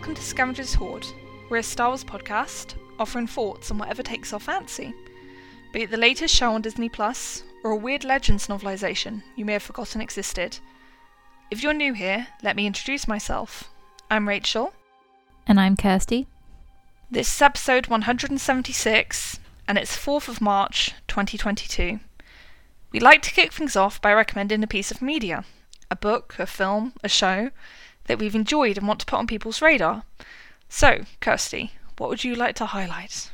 welcome to Scavenger's Hoard. We're a Star Wars podcast offering thoughts on whatever takes our fancy. Be it the latest show on Disney Plus or a weird Legends novelization you may have forgotten existed. If you're new here, let me introduce myself. I'm Rachel. And I'm Kirsty. This is episode 176, and it's 4th of March 2022. We like to kick things off by recommending a piece of media a book, a film, a show that we've enjoyed and want to put on people's radar. So, Kirsty, what would you like to highlight?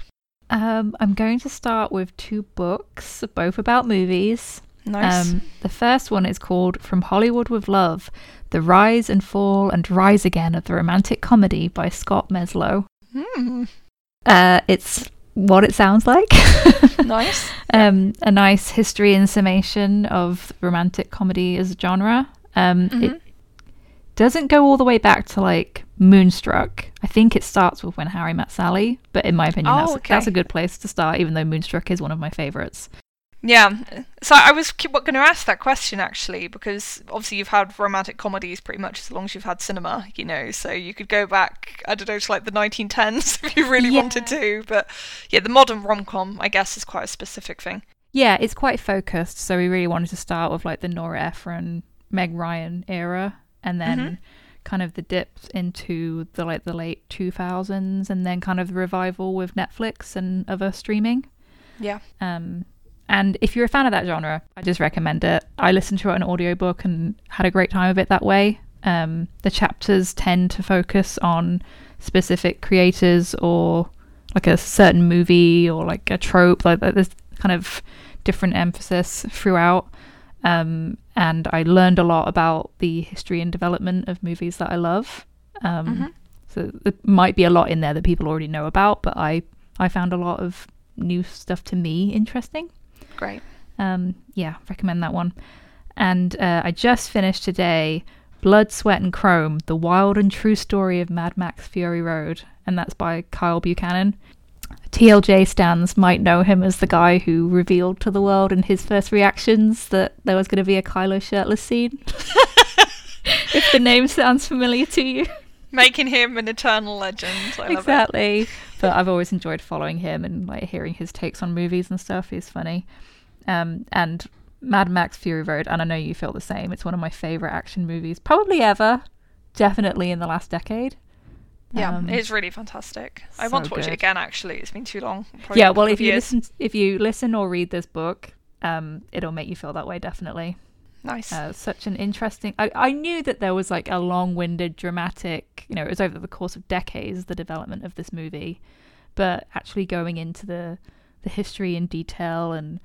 Um, I'm going to start with two books, both about movies. Nice. Um, the first one is called From Hollywood with Love The Rise and Fall and Rise Again of the Romantic Comedy by Scott Meslow. Hmm. Uh, it's what it sounds like. Nice. um, a nice history and summation of romantic comedy as a genre. Um, Mhm. It doesn't go all the way back to like Moonstruck. I think it starts with when Harry met Sally, but in my opinion, Oh, that's, okay. that's a good place to start. Even though Moonstruck is one of my favorites. Yeah. So I was going to ask that question actually, because obviously you've had romantic comedies pretty much as long as you've had cinema, you know. So you could go back, I don't know, to like the 1910s if you really wanted Yeah. to. But yeah, the modern rom com, I guess, is quite a specific thing. Yeah, it's quite focused. So we really wanted to start with like the Nora Ephron, Meg Ryan era, and then Mhm. kind of the dips into the like the late 2000s, and then kind of the revival with Netflix and other streaming. Yeah. Um, and if you're a fan of that genre, I just recommend it. I listened to it on audiobook and had a great time of it that way. Um, the chapters tend to focus on specific creators or like a certain movie or like a trope. Like there's kind of different emphasis throughout. Um, and I learned a lot about the history and development of movies that I love. Um, Mhm. So there might be a lot in there that people already know about, but I I found a lot of new stuff to me interesting. Great. Um, yeah, recommend that one. And uh, I just finished today Blood, Sweat, and Chrome The Wild and True Story of Mad Max Fury Road. And that's by Kyle Buchanan. TLJ stands might know him as the guy who revealed to the world in his first reactions that there was going to be a Kylo shirtless scene. if the name sounds familiar to you. Making him an eternal legend. I exactly. But I've always enjoyed following him and like hearing his takes on movies and stuff. He's funny. Um, and Mad Max Fury Road, and I know you feel the same. It's one of my favorite action movies, probably ever. Definitely in the last decade. Yeah, Um, it's really fantastic. I want to watch it again. Actually, it's been too long. Yeah. Well, if you years. listen, if you listen or read this book, um, it'll make you feel that way. Definitely. nice. Uh, such an interesting. I, I knew that there was like a long-winded, dramatic. You know, it was over the course of decades the development of this movie, but actually going into the the history in detail and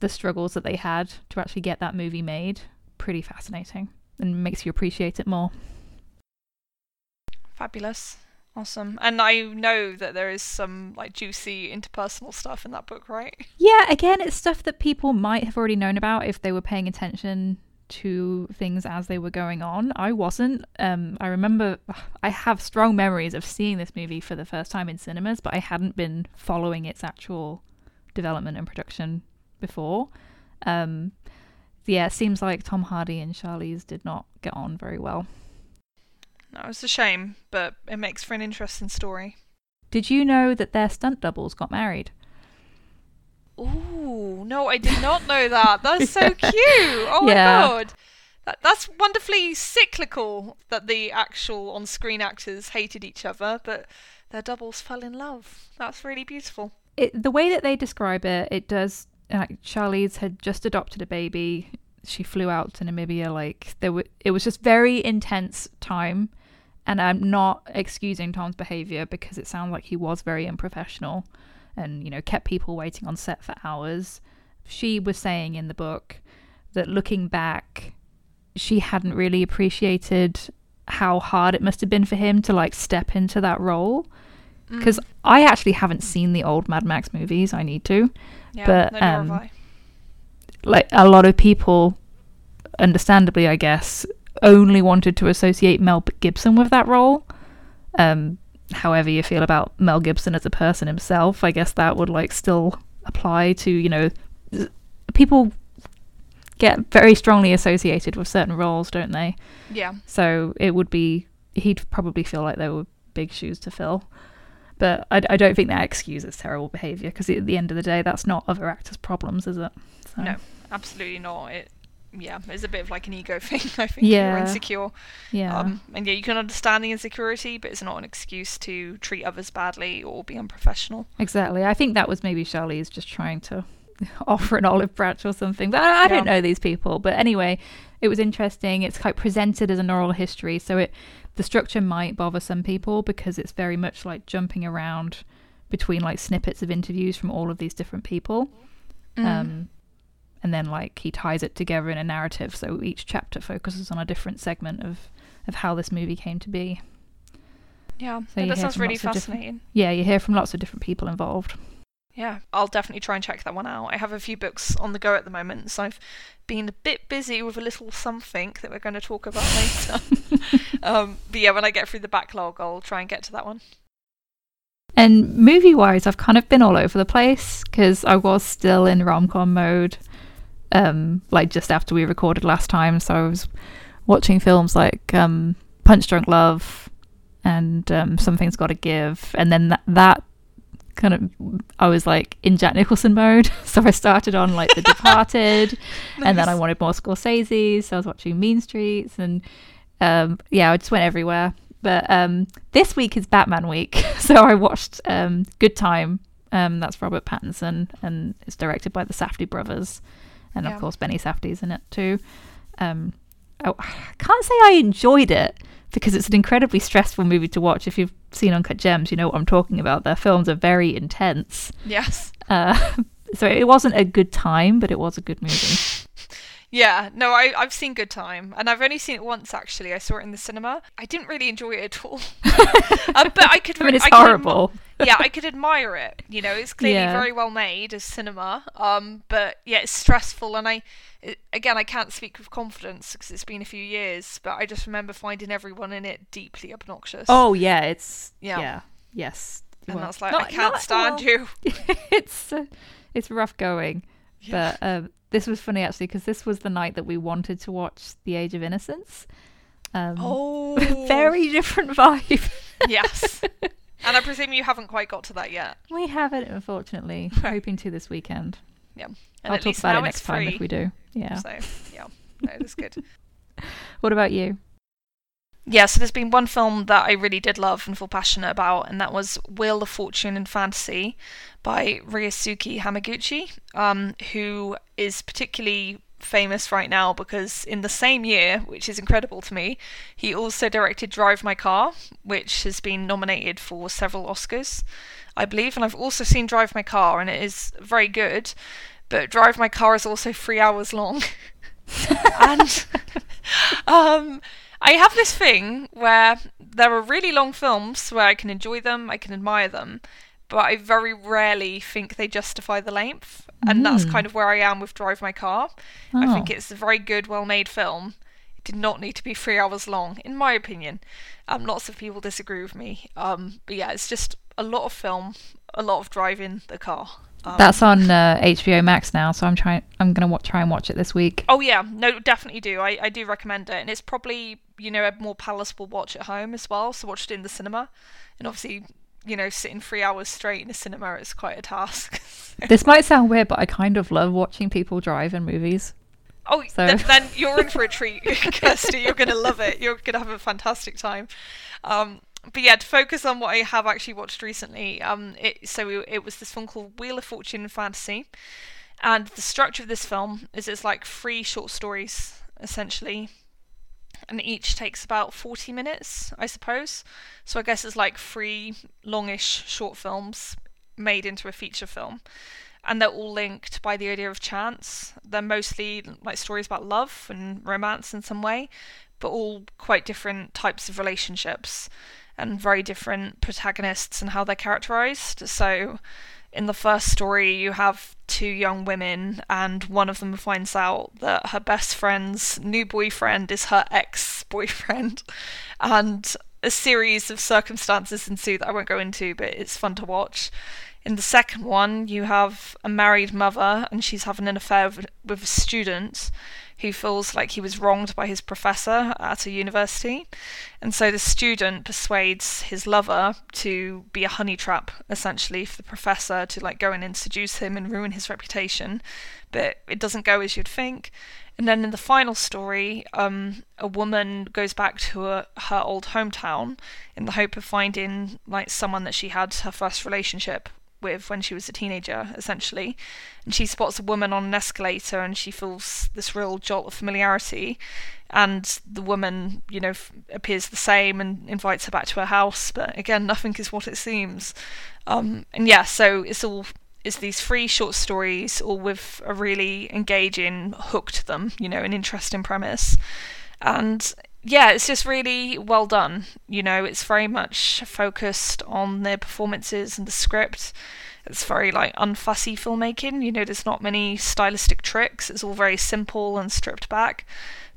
the struggles that they had to actually get that movie made, pretty fascinating and makes you appreciate it more. Fabulous. Awesome. And I know that there is some like juicy interpersonal stuff in that book, right? Yeah, again, it's stuff that people might have already known about if they were paying attention to things as they were going on. I wasn't. Um, I remember I have strong memories of seeing this movie for the first time in cinemas, but I hadn't been following its actual development and production before. Um, yeah, it seems like Tom Hardy and Charlize did not get on very well. No, it's a shame, but it makes for an interesting story. Did you know that their stunt doubles got married? Ooh, no, I did not know that. That's so cute. Oh my god. That, that's wonderfully cyclical that the actual on screen actors hated each other, but their doubles fell in love. That's really beautiful. it, the way that they describe it, it does. Like Charlize had just adopted a baby. She flew out to Namibia. Like there were, it was just very intense time. And I'm not excusing Tom's behavior because it sounds like he was very unprofessional, and you know kept people waiting on set for hours. She was saying in the book that looking back, she hadn't really appreciated how hard it must have been for him to like step into that role because I actually haven't seen the old Mad Max movies. I need to. yeah, but, um, Like a lot of people, understandably, I guess, only wanted to associate Mel Gibson with that role. Um, however you feel about Mel Gibson as a person himself, I guess that would like still apply to you know people get very strongly associated with certain roles, don't they? Yeah. So it would be he'd probably feel like there were big shoes to fill. But I, I don't think that excuses terrible behaviour because at the end of the day, that's not other actors' problems, is it? So, No, absolutely not. It, yeah, it's a bit of like an ego thing. I think Yeah. you're insecure, Yeah. um, and yeah, you can understand the insecurity, but it's not an excuse to treat others badly or be unprofessional. Exactly. I think that was maybe Charlize just trying to offer an olive branch or something. But I, I don't know these people. But anyway, it was interesting. It's like presented as an oral history, so it the structure might bother some people because it's very much like jumping around between like snippets of interviews from all of these different people. Mm. Um, and then like he ties it together in a narrative, so each chapter focuses on a different segment of of how this movie came to be. yeah, so yeah, that sounds really lots of different- fascinating. Yeah, you hear from lots of different people involved. Yeah, I'll definitely try and check that one out. I have a few books on the go at the moment, so I've been a bit busy with a little something that we're going to talk about later. um, but yeah, when I get through the backlog, I'll try and get to that one. And movie wise, I've kind of been all over the place because I was still in rom com mode, um, like just after we recorded last time. So I was watching films like um, Punch Drunk Love and um, Something's Got to Give, and then that, that kind of I was like in Jack Nicholson mode. So I started on like The Departed, and then I wanted more Scorsese. So I was watching Mean Streets, and um, yeah, I just went everywhere. But um, this week is Batman week, so I watched um, Good Time. Um, that's Robert Pattinson, and it's directed by the Safdie brothers, and Yeah. of course Benny Safdie's in it too. Um, I I can't say I enjoyed it because it's an incredibly stressful movie to watch. If you've seen Uncut Gems, you know what I'm talking about. Their films are very intense. Yes. Uh, so it wasn't a good time, but it was a good movie. Yeah, no, I, I've seen Good Time, and I've only seen it once actually. I saw it in the cinema. I didn't really enjoy it at all. uh, but I could. I mean, it's I could horrible. Yeah, I could admire it. You know, it's clearly Yeah. very well made as cinema. Um, but yeah, it's stressful, and I, it, again, I can't speak with confidence because it's been a few years. But I just remember finding everyone in it deeply obnoxious. Oh yeah, it's Yeah. yeah, yes. and Well, that's like, not- I can't stand well, you. it's uh, it's rough going, Yeah. but um, this was funny actually because this was the night that we wanted to watch The Age of Innocence. Um, Oh, very different vibe. yes. And I presume you haven't quite got to that yet. we haven't, unfortunately. Right. Hoping to this weekend. And I'll talk about it next time if we do. Yeah. So yeah, no, that's good. What about you? Yeah, so there's been one film that I really did love and feel passionate about, and that was Wheel of Fortune and Fantasy by Ryosuke Hamaguchi, um, who is particularly famous right now because in the same year, which is incredible to me, he also directed Drive My Car, which has been nominated for several Oscars, I believe, and I've also seen Drive My Car, and it is very good. But Drive My Car is also three hours long. and um, I have this thing where there are really long films where I can enjoy them, I can admire them, but I very rarely think they justify the length. And that's Mm. kind of where I am with Drive My Car. I think Oh. it's a very good, well made film. It did not need to be three hours long, in my opinion. Um, lots of people disagree with me. Um, but yeah, it's just a lot of film, a lot of driving the car. Um, That's on uh, HBO Max now, so I'm trying. I'm gonna wa- try and watch it this week. Oh yeah, no, definitely do. I, I do recommend it, and it's probably you know a more palatable watch at home as well. So watch it in the cinema, and obviously you know sitting three hours straight in a cinema is quite a task. This might sound weird, but I kind of love watching people drive in movies. oh, So- th- then you're in for a treat, Kirsty. You're gonna love it. You're gonna have a fantastic time. Um, but yeah, to focus on what I have actually watched recently, um, it, so it, it was this film called Wheel of Fortune and Fantasy, and the structure of this film is it's like three short stories essentially, and each takes about forty minutes, I suppose. So I guess it's like three longish short films made into a feature film. And they're all linked by the idea of chance. They're mostly like stories about love and romance in some way, but all quite different types of relationships and very different protagonists and how they're characterized. So, in the first story, you have two young women, and one of them finds out that her best friend's new boyfriend is her ex boyfriend, and a series of circumstances ensue that I won't go into, but it's fun to watch. In the second one, you have a married mother, and she's having an affair with, with a student who feels like he was wronged by his professor at a university. And so the student persuades his lover to be a honey trap, essentially, for the professor to like go and seduce him and ruin his reputation. But it doesn't go as you'd think. And then in the final story, um, a woman goes back to her, her old hometown in the hope of finding like someone that she had her first relationship with when she was a teenager, essentially. And she spots a woman on an escalator and she feels this real jolt of familiarity. And the woman, you know, f- appears the same and invites her back to her house. But again, nothing is what it seems. Um, and yeah, so it's all is these three short stories, all with a really engaging hook to them, you know, an interesting premise. And yeah, it's just really well done. You know, it's very much focused on their performances and the script. It's very like unfussy filmmaking. You know, there's not many stylistic tricks. It's all very simple and stripped back,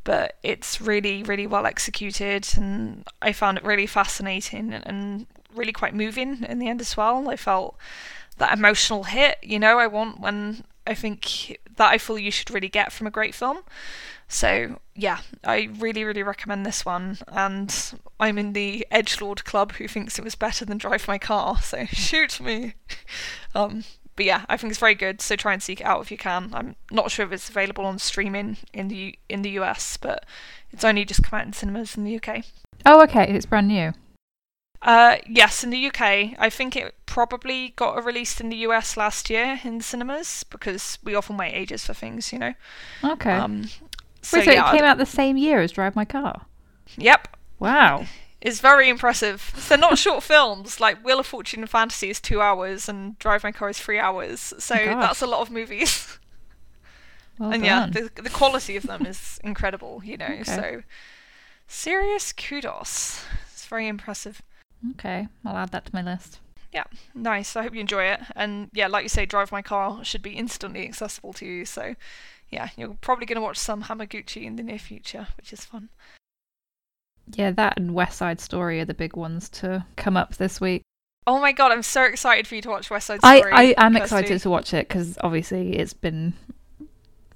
but it's really, really well executed, and I found it really fascinating and really quite moving in the end as well. I felt that emotional hit, you know, I want when I think that I feel you should really get from a great film. So yeah, I really, really recommend this one. And I'm in the Edge Lord club who thinks it was better than Drive My Car. So shoot me. um, but yeah, I think it's very good. So try and seek it out if you can. I'm not sure if it's available on streaming in the in the US, but it's only just come out in cinemas in the UK. Oh, okay, it's brand new. Uh, yes, in the UK, I think it probably got a released in the US last year in cinemas because we often wait ages for things, you know. Okay. Um, so Wait, so yeah, it came out the same year as Drive My Car. Yep, Wow. it's very impressive. So they're not short films. Like Wheel of Fortune and Fantasy is two hours, and Drive My Car is three hours. So oh, Gosh. that's a lot of movies. Well and done. yeah, the the quality of them is incredible. You know, Okay. so serious kudos. It's very impressive. okay, I'll add that to my list. Yeah, nice. I hope you enjoy it. And yeah, like you say, Drive My Car should be instantly accessible to you. So yeah, you're probably going to watch some Hamaguchi in the near future, which is fun. Yeah, that and West Side Story are the big ones to come up this week. Oh my god, I'm so excited for you to watch West Side I, Story. I am Kirsty. excited to watch it because obviously it's been,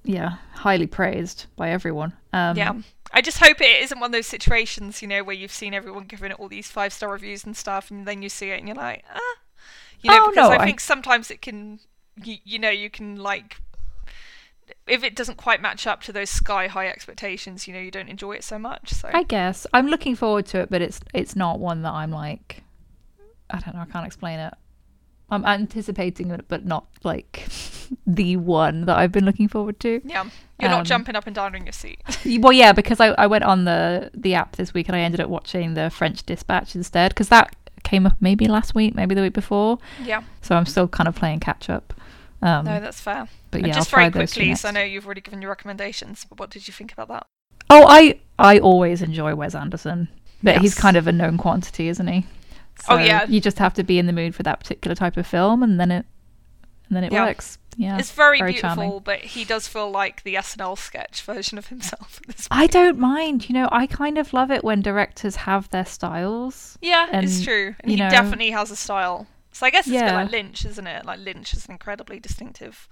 yeah, highly praised by everyone. Um, yeah. I just hope it isn't one of those situations, you know, where you've seen everyone giving it all these five star reviews and stuff, and then you see it and you're like, ah. You know, Oh, because no, I I- think sometimes it can, you, you know, you can like, if it doesn't quite match up to those sky high expectations, you know, you don't enjoy it so much. So I guess I'm looking forward to it, but it's it's not one that I'm like, I don't know, I can't explain it. I'm anticipating it, but not like the one that I've been looking forward to. yeah, you're not Um, jumping up and down in your seat. Well, yeah, because I, I went on the the app this week and I ended up watching the French Dispatch instead because that came up maybe last week, maybe the week before. yeah, So I'm still kind of playing catch up. Um, no, that's fair. but and yeah, just I'll very quickly, so I know you've already given your recommendations, but what did you think about that? Oh, I I always enjoy Wes Anderson, but he's kind of a known quantity, isn't he? Oh, yeah. you just have to be in the mood for that particular type of film, and then it and then it Yeah. works. Yeah, it's very, very beautiful, charming. but he does feel like the SNL sketch version of himself. At this I don't mind. You know, I kind of love it when directors have their styles. Yeah, it's true. And he know- definitely has a style. So I guess it's a bit like Lynch, isn't it? Like Lynch is an incredibly distinctive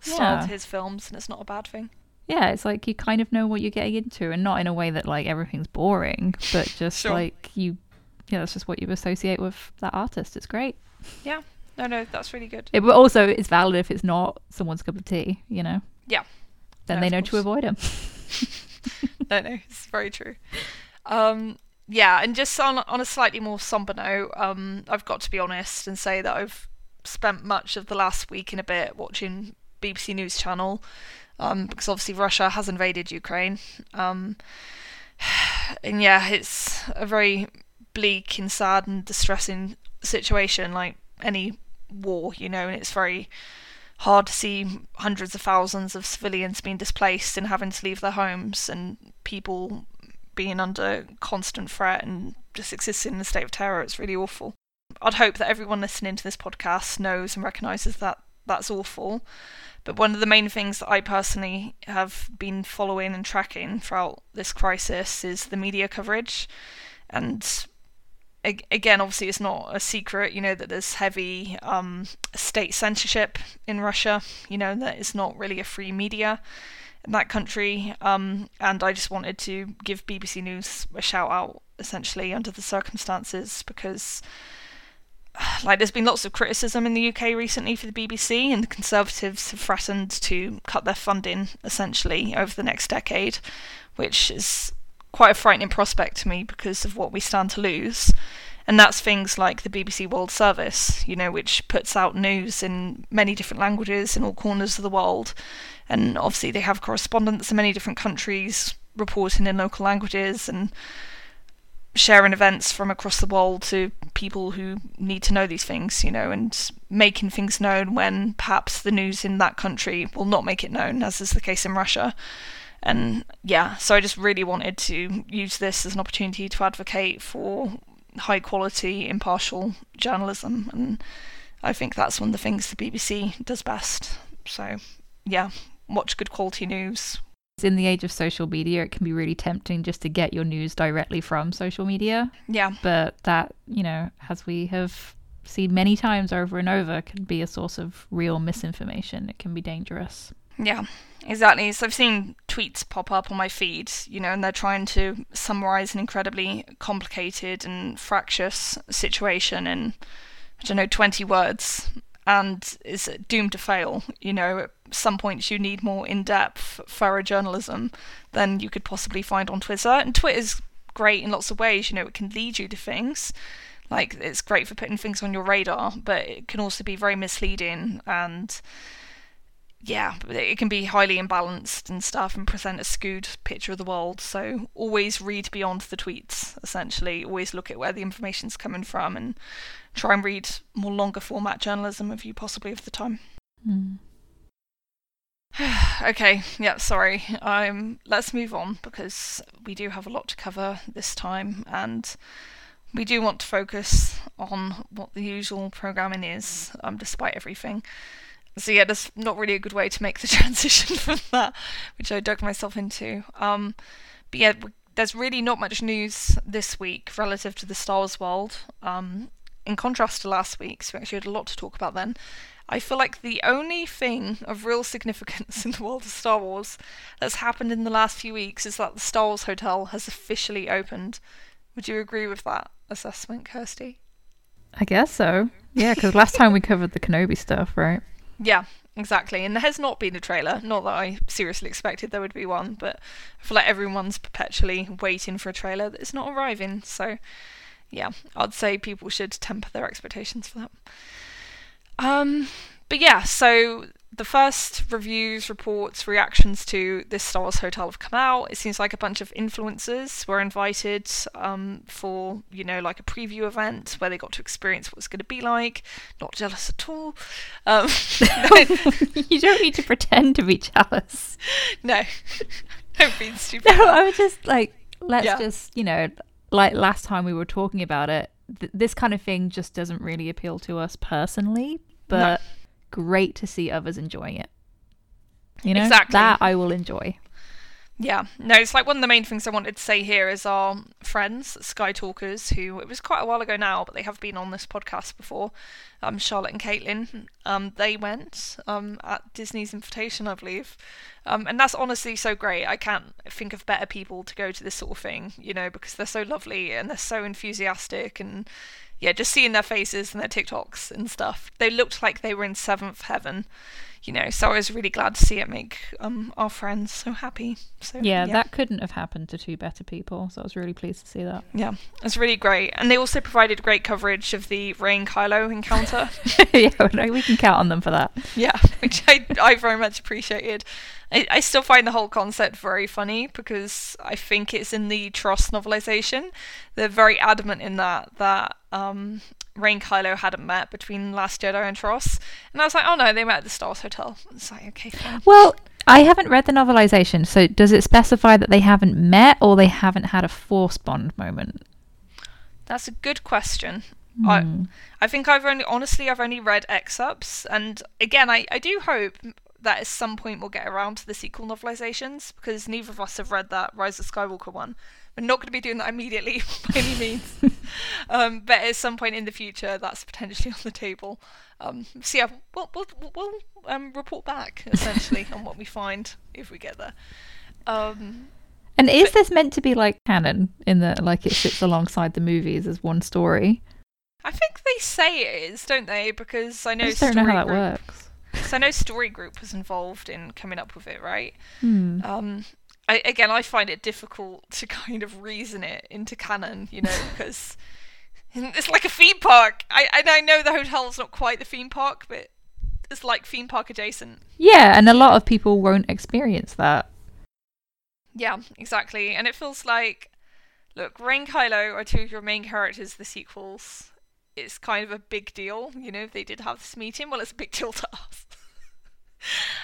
style Yeah. to his films, and it's not a bad thing. Yeah, it's like you kind of know what you're getting into, and not in a way that like everything's boring, but just Sure. like you, yeah, that's just what you associate with that artist. It's great. Yeah, no, no, that's really good. It, but also, it's valid if it's not someone's cup of tea. You know. Yeah. Then No, they know to avoid him. no, no, it's very true. Um, yeah, and just on on a slightly more somber note, um, I've got to be honest and say that I've spent much of the last week and a bit watching BBC News Channel, um, because obviously Russia has invaded Ukraine, um, and yeah, it's a very bleak and sad and distressing situation, like any war, you know, and it's very hard to see hundreds of thousands of civilians being displaced and having to leave their homes and people being under constant threat and just existing in a state of terror. It's really awful. I'd hope that everyone listening to this podcast knows and recognises that that's awful. But one of the main things that I personally have been following and tracking throughout this crisis is the media coverage. And again, obviously, it's not a secret, you know, that there's heavy um, state censorship in Russia, you know, that it's not really a free media that country. Um, and I just wanted to give BBC News a shout out, essentially, under the circumstances, because like there's been lots of criticism in the UK recently for the BBC, and the Conservatives have threatened to cut their funding essentially over the next decade, which is quite a frightening prospect to me because of what we stand to lose. And that's things like the BBC World Service, you know, which puts out news in many different languages in all corners of the world. And obviously, they have correspondents in many different countries reporting in local languages and sharing events from across the world to people who need to know these things, you know, and making things known when perhaps the news in that country will not make it known, as is the case in Russia. And yeah, so I just really wanted to use this as an opportunity to advocate for high quality, impartial journalism. And I think that's one of the things the BBC does best. So yeah, watch good quality news, in the age of social media, it can be really tempting just to get your news directly from social media. Yeah. But that, you know, as we have seen many times over and over, can be a source of real misinformation. It can be dangerous. Yeah, exactly. So I've seen tweets pop up on my feed, you know, and they're trying to summarize an incredibly complicated and fractious situation in, I don't know, 20 words and is doomed to fail. You know, at some points you need more in depth, thorough journalism than you could possibly find on Twitter. And Twitter's great in lots of ways, you know, it can lead you to things. Like, it's great for putting things on your radar, but it can also be very misleading and yeah, it can be highly imbalanced and stuff and present a skewed picture of the world. So always read beyond the tweets, essentially. Always look at where the information's coming from and try and read more longer format journalism if you possibly have the time. Mm. okay, yeah, sorry. Um, let's move on because we do have a lot to cover this time and we do want to focus on what the usual programming is, um, despite everything. So yeah, there's not really a good way to make the transition from that, which I dug myself into. Um, but yeah, there's really not much news this week relative to the Star Wars world. Um, in contrast to last week, so we actually had a lot to talk about then. I feel like the only thing of real significance in the world of Star Wars that's happened in the last few weeks is that the Star Wars Hotel has officially opened. Would you agree with that assessment, Kirsty? I guess so. Yeah, because last time we covered the Kenobi stuff, right? Yeah, exactly. And there has not been a trailer. Not that I seriously expected there would be one, but I feel like everyone's perpetually waiting for a trailer that's not arriving. So yeah, I'd say people should temper their expectations for that. Um, but yeah, so the first reviews, reports, reactions to this Star Wars hotel have come out. It seems like a bunch of influencers were invited um, for, you know, like a preview event where they got to experience what it's going to be like. Not jealous at all. Um, you don't need to pretend to be jealous. No, I'm being stupid. No, I was just like, let's yeah. just, you know, like last time we were talking about it, th- this kind of thing just doesn't really appeal to us personally, but no. great to see others enjoying it. You know, exactly. that I will enjoy. Yeah, no, it's like one of the main things I wanted to say here is our friends, Sky Talkers, who it was quite a while ago now, but they have been on this podcast before. Um, Charlotte and Caitlin, um, they went um at Disney's invitation, I believe, um, and that's honestly so great. I can't think of better people to go to this sort of thing, you know, because they're so lovely and they're so enthusiastic and yeah, just seeing their faces and their TikToks and stuff, they looked like they were in seventh heaven you know, so I was really glad to see it make um, our friends so happy. So yeah, yeah, that couldn't have happened to two better people. So I was really pleased to see that. Yeah, it's really great, and they also provided great coverage of the and Kylo encounter. yeah, we can count on them for that. Yeah, which I I very much appreciated. I, I still find the whole concept very funny because I think it's in the TROS novelization. They're very adamant in that that um, Rey and Kylo hadn't met between Last Jedi and TROS. And I was like, oh no, they met at the Star Wars Hotel. It's like, okay, fine. Well, I haven't read the novelization, so does it specify that they haven't met or they haven't had a force bond moment? That's a good question. Mm. I, I think I've only, honestly, I've only read excerpts. And again, I, I do hope that at some point we'll get around to the sequel novelizations because neither of us have read that Rise of Skywalker one. We're not going to be doing that immediately by any means, um, but at some point in the future, that's potentially on the table. Um, so yeah, we'll we'll, we'll um, report back essentially on what we find if we get there. Um, And is this meant to be like canon in that like it sits alongside the movies as one story? I think they say it is, don't they? Because I know I just don't know how that works. So I know Story Group was involved in coming up with it, right? Hmm. Um, I, again, I find it difficult to kind of reason it into canon, you know, because it's like a theme park. I and I know the hotel's not quite the theme park, but it's like theme park adjacent. Yeah, and a lot of people won't experience that. Yeah, exactly. And it feels like, look, Rey and Kylo are two of your main characters. The sequels, it's kind of a big deal, you know. If they did have this meeting, well, it's a big deal to us.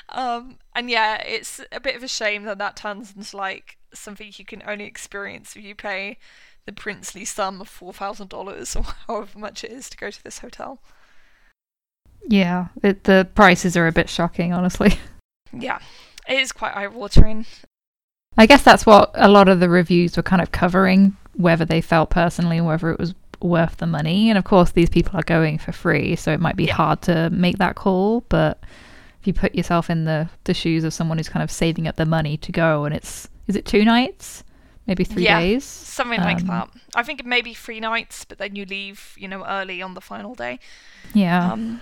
Um, and yeah, it's a bit of a shame that that turns into like something you can only experience if you pay the princely sum of four thousand dollars or however much it is to go to this hotel. Yeah, it, the prices are a bit shocking, honestly. Yeah, it is quite eye-watering. I guess that's what a lot of the reviews were kind of covering, whether they felt personally whether it was worth the money. And of course, these people are going for free, so it might be Yeah. hard to make that call. But if you put yourself in the, the shoes of someone who's kind of saving up the money to go, and it's is it two nights, maybe three Yeah. days, Something like Um, that. I think it may be three nights, but then you leave, you know, early on the final day. yeah. Um,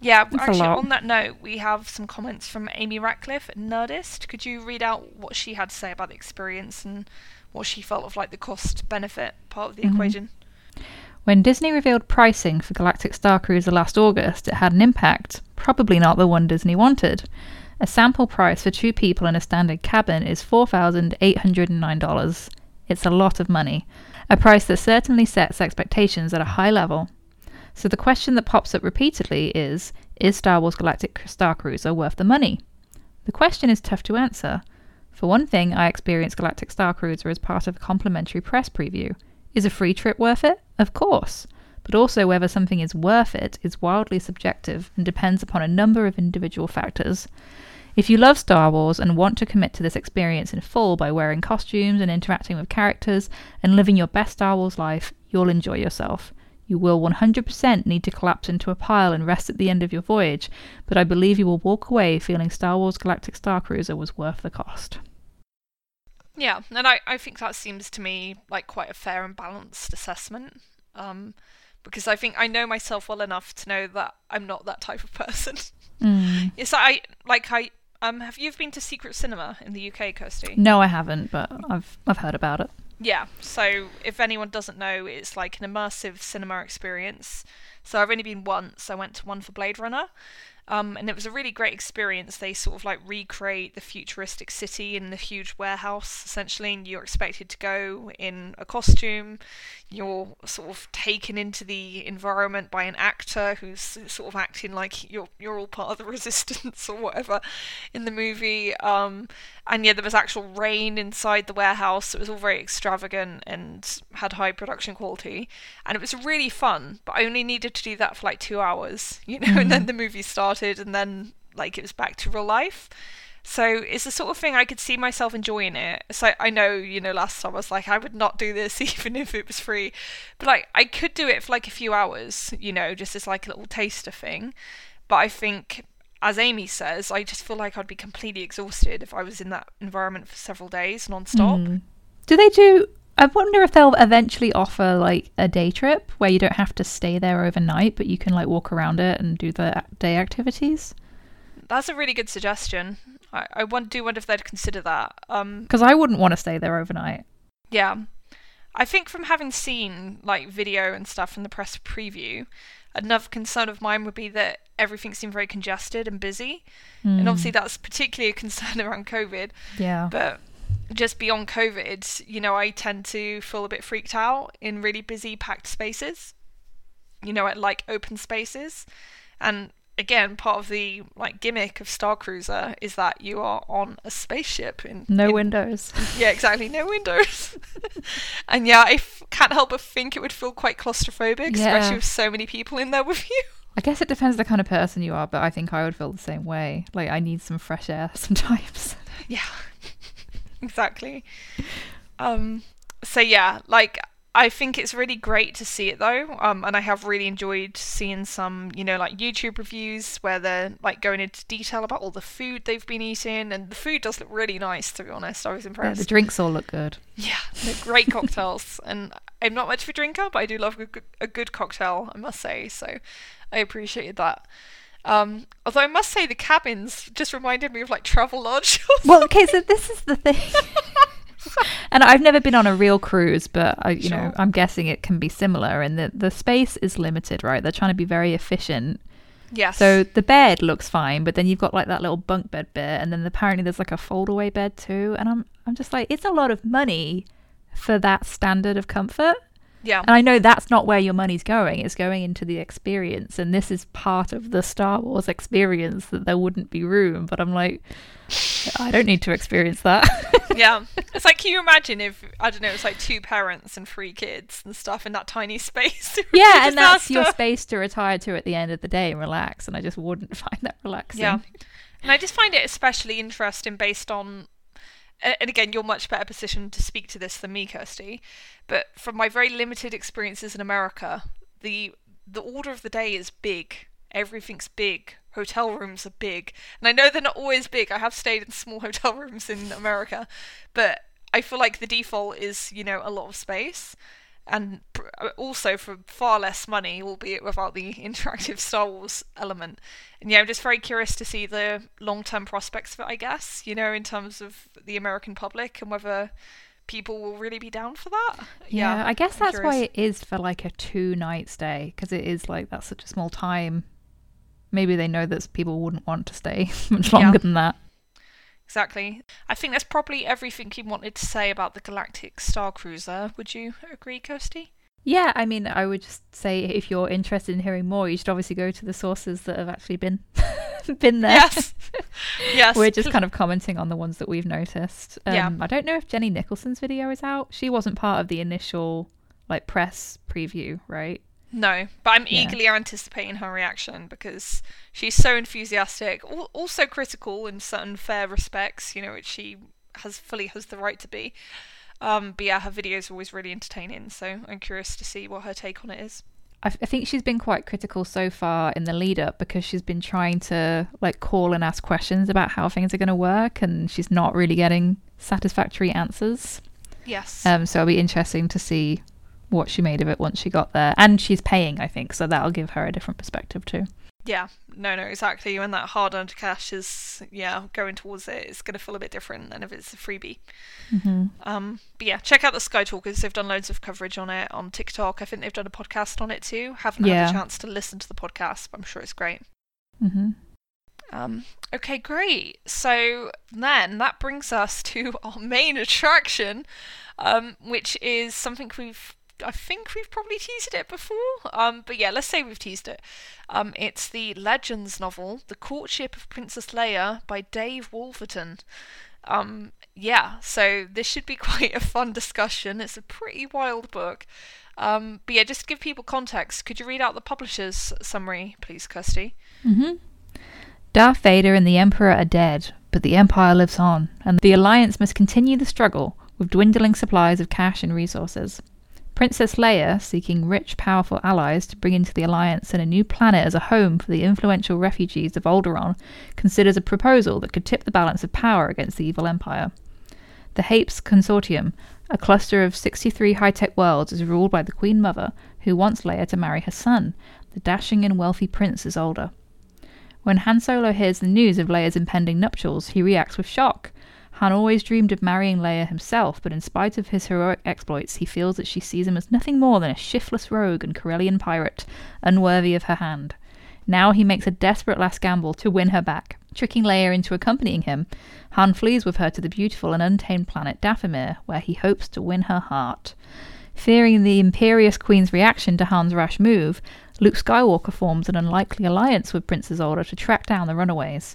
yeah, That's actually, on that note, we have some comments from Amy Ratcliffe Nerdist. Could you read out what she had to say about the experience and what she felt of like the cost benefit part of the Mhm. equation? When Disney revealed pricing for Galactic Star Cruiser last August, it had an impact, probably not the one Disney wanted. A sample price for two people in a standard cabin is $4,809. It's a lot of money, a price that certainly sets expectations at a high level. So the question that pops up repeatedly is Is Star Wars Galactic Star Cruiser worth the money? The question is tough to answer. For one thing, I experienced Galactic Star Cruiser as part of a complimentary press preview. Is a free trip worth it? Of course. But also, whether something is worth it is wildly subjective and depends upon a number of individual factors. If you love Star Wars and want to commit to this experience in full by wearing costumes and interacting with characters and living your best Star Wars life, you'll enjoy yourself. You will 100% need to collapse into a pile and rest at the end of your voyage, but I believe you will walk away feeling Star Wars Galactic Star Cruiser was worth the cost. Yeah, and I, I think that seems to me like quite a fair and balanced assessment. Um, because I think I know myself well enough to know that I'm not that type of person. Mm. yes, I like I um have you been to Secret Cinema in the UK, Kirsty? No, I haven't, but I've I've heard about it. Yeah, so if anyone doesn't know, it's like an immersive cinema experience. So I've only been once. I went to one for Blade Runner, um, and it was a really great experience. They sort of like recreate the futuristic city in the huge warehouse, essentially, and you're expected to go in a costume. You're sort of taken into the environment by an actor who's sort of acting like you're you're all part of the resistance or whatever in the movie. Um, and yeah, there was actual rain inside the warehouse. It was all very extravagant and had high production quality, and it was really fun. But I only needed to do that for like two hours, you know, and then the movie started, and then like it was back to real life. So it's the sort of thing I could see myself enjoying it. So I know, you know, last time I was like, I would not do this even if it was free, but like I could do it for like a few hours, you know, just as like a little taster thing. But I think as Amy says, I just feel like I'd be completely exhausted if I was in that environment for several days non-stop. Mm. Do they do? I wonder if they'll eventually offer like a day trip where you don't have to stay there overnight, but you can like walk around it and do the day activities. That's a really good suggestion. I, I want, do wonder if they'd consider that. Um, Because I wouldn't want to stay there overnight. yeah. I think from having seen like video and stuff from the press preview, another concern of mine would be that everything seemed very congested and busy. And Mm. obviously that's particularly a concern around COVID. yeah, But just beyond COVID, you know, I tend to feel a bit freaked out in really busy, packed spaces. You know, at like open spaces, and again, part of the like gimmick of Star Cruiser is that you are on a spaceship in no in- windows. Yeah, exactly, no windows. and yeah, I f- can't help but think it would feel quite claustrophobic, Yeah. especially with so many people in there with you. I guess it depends the kind of person you are, but I think I would feel the same way. Like I need some fresh air sometimes. Yeah, exactly. Um, so yeah, like I think it's really great to see it though, um, and I have really enjoyed seeing some, you know, like YouTube reviews where they're like going into detail about all the food they've been eating, and the food does look really nice. To be honest, I was Yeah, impressed. the drinks all look good. Yeah, they're great cocktails, and I'm not much of a drinker, but I do love a good cocktail, I must say. So I appreciated that. Um, although I must say the cabins just reminded me of like Travelodge. Well, okay, so this is the thing. and I've never been on a real cruise, but I, you know, Sure. I'm guessing it can be similar. And the the space is limited, right? They're trying to be very efficient. yes. So the bed looks fine, but then you've got like that little bunk bed bit, and then apparently there's like a foldaway bed too. And I'm I'm just like, it's a lot of money for that standard of comfort. Yeah, And I know that's not where your money's going. It's going into the experience. And this is part of the Star Wars experience that there wouldn't be room. But I'm like, I don't need to experience that. yeah. It's like, can you imagine if I don't know, it's like two parents and three kids and stuff in that tiny space? yeah, and that's your space to retire to at the end of the day and relax. And I just wouldn't find that relaxing. Yeah. And I just find it especially interesting based on, and again, you're much better positioned to speak to this than me, Kirsty. But from my very limited experiences in America, the the order of the day is big. Everything's big. Hotel rooms are big, and I know they're not always big. I have stayed in small hotel rooms in America, but I feel like the default is you know a lot of space and uh, also for far less money, albeit without the interactive Star Wars element. And yeah, I'm just very curious to see the long term prospects of it, I guess, you know, in terms of the American public and whether people will really be down for that. Yeah, I guess I'm that's why it is for like a two night stay because it is like that's such a small time. Maybe they know that people wouldn't want to stay much longer Yeah. than that. Exactly. I think that's probably everything you wanted to say about the Galactic Star Cruiser. Would you agree, Kirsty? Yeah, I mean, I would just say if you're interested in hearing more, you should obviously go to the sources that have actually been been there. Yes. yes. We're just kind of commenting on the ones that we've noticed. Um, Yeah. I don't know if Jenny Nicholson's video is out. She wasn't part of the initial like press preview, right? No, but I'm Yeah. eagerly anticipating her reaction because she's so enthusiastic, also critical in certain fair respects, you know, which she has fully has the right to be. Um, but yeah, her videos are always really entertaining, so I'm curious to see what her take on it is. I, I think she's been quite critical so far in the lead up because she's been trying to like call and ask questions about how things are going to work, and she's not really getting satisfactory answers. Yes. Um, so it'll be interesting to see what she made of it once she got there, and she's paying, I think, so that'll give her a different perspective too. yeah. No, no, exactly. When that hard-earned cash is, yeah, going towards it, it's going to feel a bit different than if it's a freebie. Mm-hmm. Um, but yeah, check out the Sky Talkers. They've done loads of coverage on it on TikTok. I think they've done a podcast on it too. Haven't Yeah. had a chance to listen to the podcast, but I'm sure it's great. Mm-hmm. Um, okay, great. So then that brings us to our main attraction, um, which is something we've. I think we've probably teased it before. Um, but yeah, let's say we've teased it. Um, it's the Legends novel, The Courtship of Princess Leia by Dave Wolverton. Um, yeah, so this should be quite a fun discussion. It's a pretty wild book. Um, but yeah, just to give people context, could you read out the publisher's summary, please, Kirsty? Mm-hmm. Darth Vader and the Emperor are dead, but the Empire lives on, and the Alliance must continue the struggle with dwindling supplies of cash and resources. Princess Leia, seeking rich, powerful allies to bring into the Alliance and a new planet as a home for the influential refugees of Alderaan, considers a proposal that could tip the balance of power against the evil Empire. The Hapes Consortium, a cluster of 63 high tech worlds, is ruled by the Queen Mother, who wants Leia to marry her son, the dashing and wealthy Prince Isolder. When Han Solo hears the news of Leia's impending nuptials, he reacts with shock. Han always dreamed of marrying Leia himself, but in spite of his heroic exploits, he feels that she sees him as nothing more than a shiftless rogue and Corellian pirate, unworthy of her hand. Now he makes a desperate last gamble to win her back. Tricking Leia into accompanying him, Han flees with her to the beautiful and untamed planet Dathomir, where he hopes to win her heart. Fearing the imperious queen's reaction to Han's rash move, Luke Skywalker forms an unlikely alliance with Prince Isolder to track down the runaways.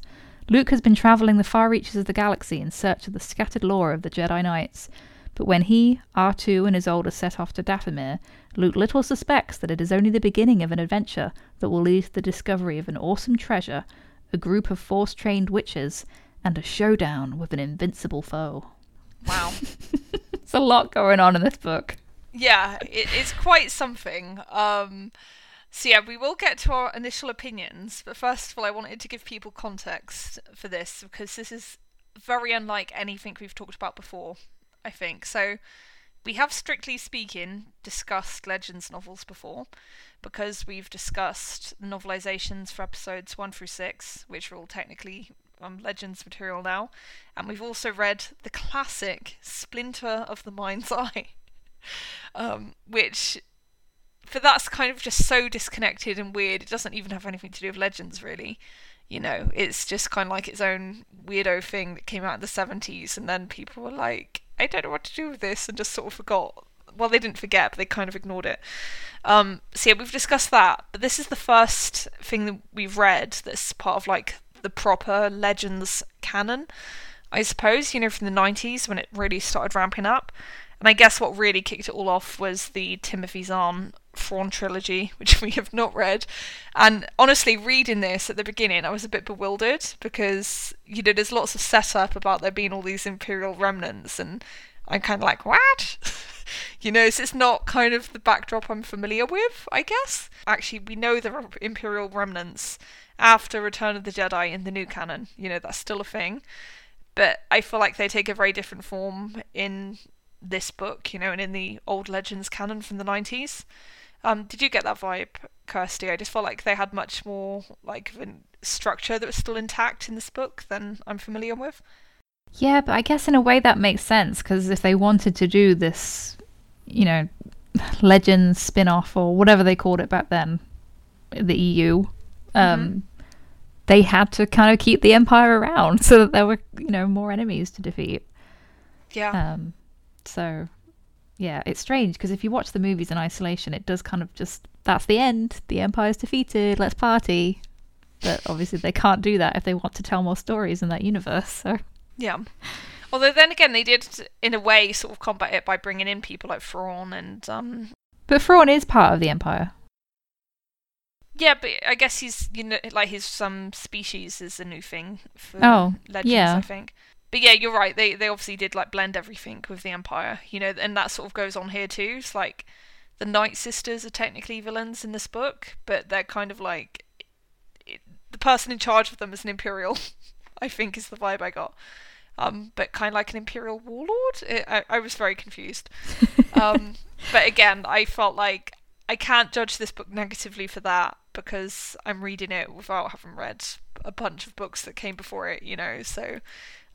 Luke has been traveling the far reaches of the galaxy in search of the scattered lore of the Jedi Knights, But when he, R2, and Isolder set off to Dathomir, Luke little suspects that it is only the beginning of an adventure that will lead to the discovery of an awesome treasure, a group of force trained witches, and a showdown with an invincible foe. Wow. it's a lot going on in this book. yeah, it, it's quite something. Um, so yeah, we will get to our initial opinions, but first of all, I wanted to give people context for this because this is very unlike anything we've talked about before. I think so. We have, strictly speaking, discussed Legends novels before, because we've discussed novelizations for episodes one through six, which are all technically um, Legends material now, and we've also read the classic Splinter of the Mind's Eye, um, which for that's kind of just so disconnected and weird. It doesn't even have anything to do with Legends, really. You know, it's just kind of like its own weirdo thing that came out in the 70s, and then people were like, I don't know what to do with this, and just sort of forgot. Well, they didn't forget, but they kind of ignored it. Um, so yeah, we've discussed that, but this is the first thing that we've read that's part of like the proper Legends canon, I suppose. You know, from the 90s when it really started ramping up. And I guess what really kicked it all off was the Timothy Zahn Thrawn trilogy, which we have not read. And honestly, reading this at the beginning, I was a bit bewildered because you know there's lots of setup about there being all these Imperial remnants, and I'm kind of like, what? you know, so it's not kind of the backdrop I'm familiar with, I guess. Actually, we know are Imperial remnants after Return of the Jedi in the new canon. You know, that's still a thing. But I feel like they take a very different form in this book, you know, and in the old Legends canon from the 90s. Um, did you get that vibe, Kirsty? I just felt like they had much more like structure that was still intact in this book than I'm familiar with. Yeah, but I guess in a way that makes sense because if they wanted to do this, you know, Legends spin off or whatever they called it back then, the EU, um, mm-hmm. they had to kind of keep the Empire around so that there were, you know, more enemies to defeat. Yeah. Um, so yeah, it's strange because if you watch the movies in isolation, it does kind of just that's the end. The Empire's defeated. Let's party. But obviously, they can't do that if they want to tell more stories in that universe. So yeah. Although then again, they did in a way sort of combat it by bringing in people like Thrawn and um. But Thrawn is part of the Empire. Yeah, but I guess he's you know like his some species is a new thing for oh, legends. Yeah. I think but yeah, you're right. They they obviously did like blend everything with the Empire, you know, and that sort of goes on here too. It's like the Night Sisters are technically villains in this book, but they're kind of like it, the person in charge of them is an Imperial. I think is the vibe I got. Um, but kind of like an Imperial warlord. It, I I was very confused. um, but again, I felt like I can't judge this book negatively for that because I'm reading it without having read a bunch of books that came before it, you know. So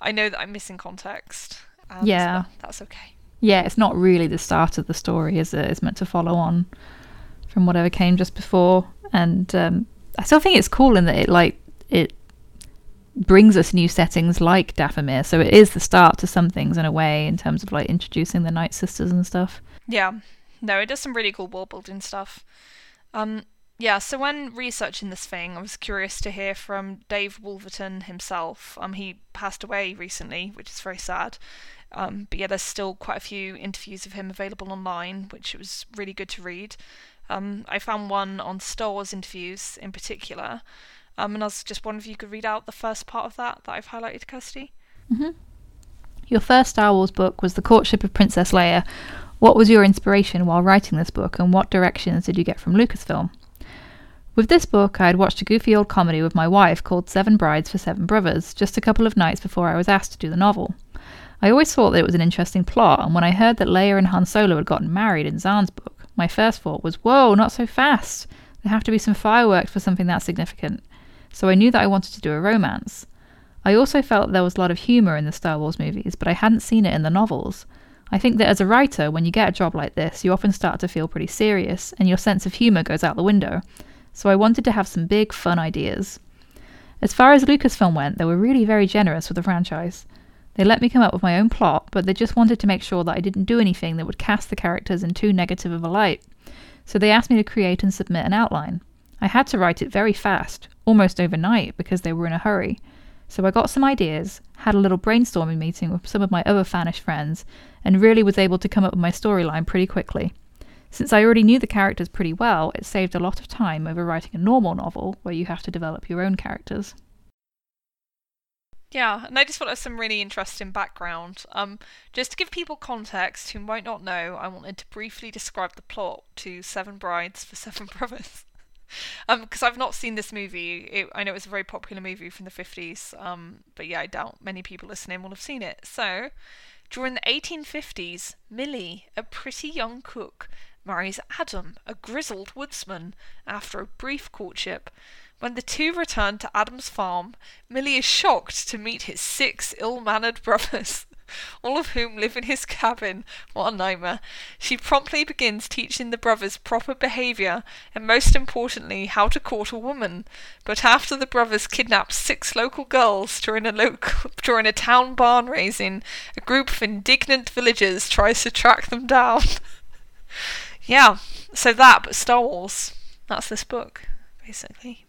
I know that I'm missing context. yeah, that's okay. Yeah, it's not really the start of the story, is it? It's meant to follow on from whatever came just before, and um, I still think it's cool in that it like it brings us new settings like Dathomir. So it is the start to some things in a way in terms of like introducing the Night Sisters and stuff. Yeah, no, it does some really cool world building stuff. Um, yeah, so when researching this thing, I was curious to hear from Dave Wolverton himself. Um, he passed away recently, which is very sad. Um, but yeah, there's still quite a few interviews of him available online, which was really good to read. Um, I found one on Star Wars interviews in particular, um, and I was just wondering if you could read out the first part of that that I've highlighted, Kirsty. Mm-hmm. Your first Star Wars book was The Courtship of Princess Leia. What was your inspiration while writing this book, and what directions did you get from Lucasfilm? With this book, I had watched a goofy old comedy with my wife called Seven Brides for Seven Brothers just a couple of nights before I was asked to do the novel. I always thought that it was an interesting plot, and when I heard that Leia and Han Solo had gotten married in Zahn's book, my first thought was, whoa, not so fast! There have to be some fireworks for something that significant. So I knew that I wanted to do a romance. I also felt there was a lot of humour in the Star Wars movies, but I hadn't seen it in the novels. I think that as a writer, when you get a job like this, you often start to feel pretty serious, and your sense of humour goes out the window so I wanted to have some big, fun ideas. As far as Lucasfilm went, they were really very generous with the franchise. They let me come up with my own plot, but they just wanted to make sure that I didn't do anything that would cast the characters in too negative of a light. So they asked me to create and submit an outline. I had to write it very fast, almost overnight, because they were in a hurry. So I got some ideas, had a little brainstorming meeting with some of my other fanish friends, and really was able to come up with my storyline pretty quickly. Since I already knew the characters pretty well, it saved a lot of time over writing a normal novel where you have to develop your own characters. Yeah, and I just thought was some really interesting background. Um, just to give people context who might not know, I wanted to briefly describe the plot to Seven Brides for Seven Brothers. um, because I've not seen this movie. It, I know it's a very popular movie from the 50s, um, but yeah, I doubt many people listening will have seen it. So, during the 1850s, Millie, a pretty young cook, marries Adam, a grizzled woodsman, after a brief courtship. When the two return to Adam's farm, Millie is shocked to meet his six ill mannered brothers, all of whom live in his cabin. What a nightmare. She promptly begins teaching the brothers proper behaviour and, most importantly, how to court a woman. But after the brothers kidnap six local girls during a, local, during a town barn raising, a group of indignant villagers tries to track them down. yeah, so that, but Star Wars. That's this book, basically.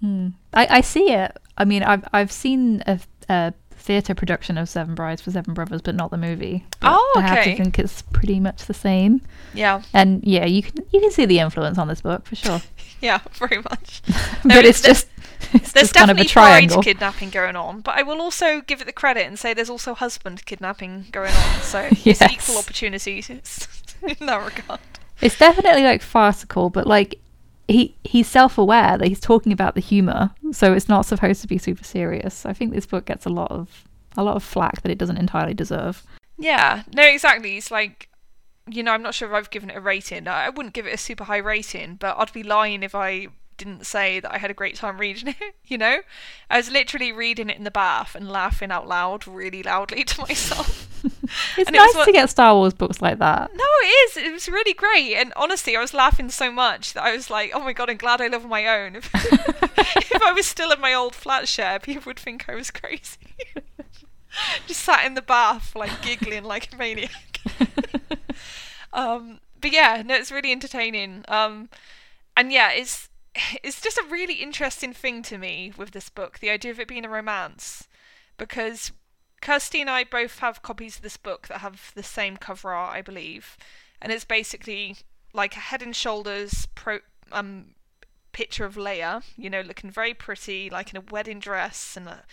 Hmm. I, I see it. I mean, I've I've seen a, a theatre production of Seven Brides for Seven Brothers, but not the movie. But Oh, I have to think it's pretty much the same. Yeah, And yeah, you can you can see the influence on this book for sure. yeah, very much. but it's there's- just it's There's just kind of a definitely bride triangle. kidnapping going on, but I will also give it the credit and say there's also husband kidnapping going on. So it's Yes. equal opportunities in that regard. It's definitely like farcical, but like he he's self aware that he's talking about the humor, so it's not supposed to be super serious. I think this book gets a lot of a lot of flack that it doesn't entirely deserve. Yeah, no, exactly. It's like, you know, I'm not sure if I've given it a rating. I wouldn't give it a super high rating, but I'd be lying if I didn't say that I had a great time reading it, you know? I was literally reading it in the bath and laughing out loud really loudly to myself. It's And it nice what- to get Star Wars books like that. No, it is. It was really great. And honestly, I was laughing so much that I was like, oh my god, I'm glad I live on my own. If, if I was still in my old flat share, people would think I was crazy. Just sat in the bath, like giggling like a maniac. um, but yeah, no, it's really entertaining. Um, and yeah, it's it's just a really interesting thing to me with this book, the idea of it being a romance, because Kirsty and I both have copies of this book that have the same cover art, I believe, and it's basically like a head and shoulders pro um picture of Leia, you know, looking very pretty, like in a wedding dress and a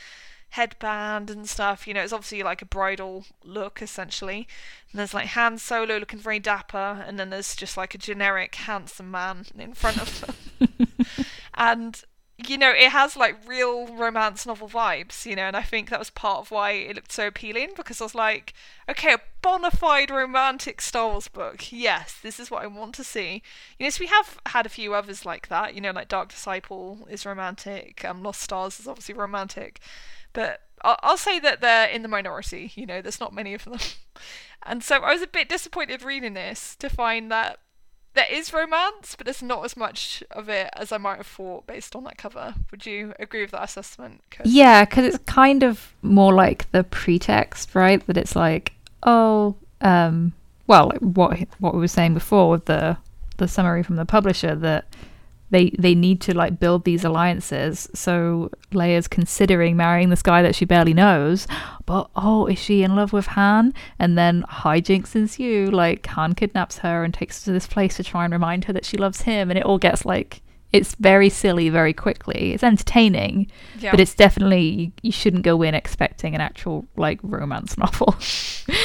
headband and stuff. You know, it's obviously like a bridal look essentially. And there's like Han Solo looking very dapper, and then there's just like a generic handsome man in front of them. and you know, it has like real romance novel vibes, you know, and I think that was part of why it looked so appealing because I was like, okay, a bona fide romantic Star Wars book. Yes, this is what I want to see. You know, so we have had a few others like that, you know, like Dark Disciple is romantic, um, Lost Stars is obviously romantic, but I'll, I'll say that they're in the minority, you know, there's not many of them. And so I was a bit disappointed reading this to find that there is romance, but there's not as much of it as I might have thought based on that cover. Would you agree with that assessment? Kirsty? Yeah, because it's kind of more like the pretext, right? That it's like, oh, um, well, like what what we were saying before with the the summary from the publisher that they they need to like build these alliances. So Leia's considering marrying this guy that she barely knows, but oh, is she in love with Han? And then hijinks ensue. Like Han kidnaps her and takes her to this place to try and remind her that she loves him, and it all gets like. It's very silly very quickly. It's entertaining, Yeah. but it's definitely you, you shouldn't go in expecting an actual like romance novel.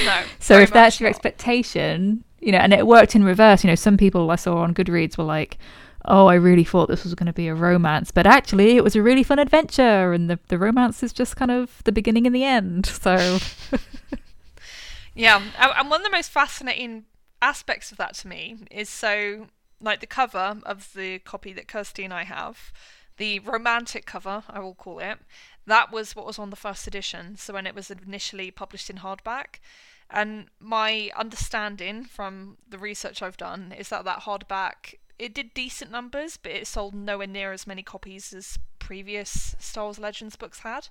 no. so if that's your not. expectation, you know, and it worked in reverse. You know, some people I saw on Goodreads were like, "Oh, I really thought this was going to be a romance, but actually it was a really fun adventure, and the the romance is just kind of the beginning and the end." So Yeah, and one of the most fascinating aspects of that to me is so like the cover of the copy that Kirsty and I have, the romantic cover, I will call it. That was what was on the first edition, so when it was initially published in hardback. And my understanding from the research I've done is that that hardback it did decent numbers, but it sold nowhere near as many copies as previous Star Wars Legends books had.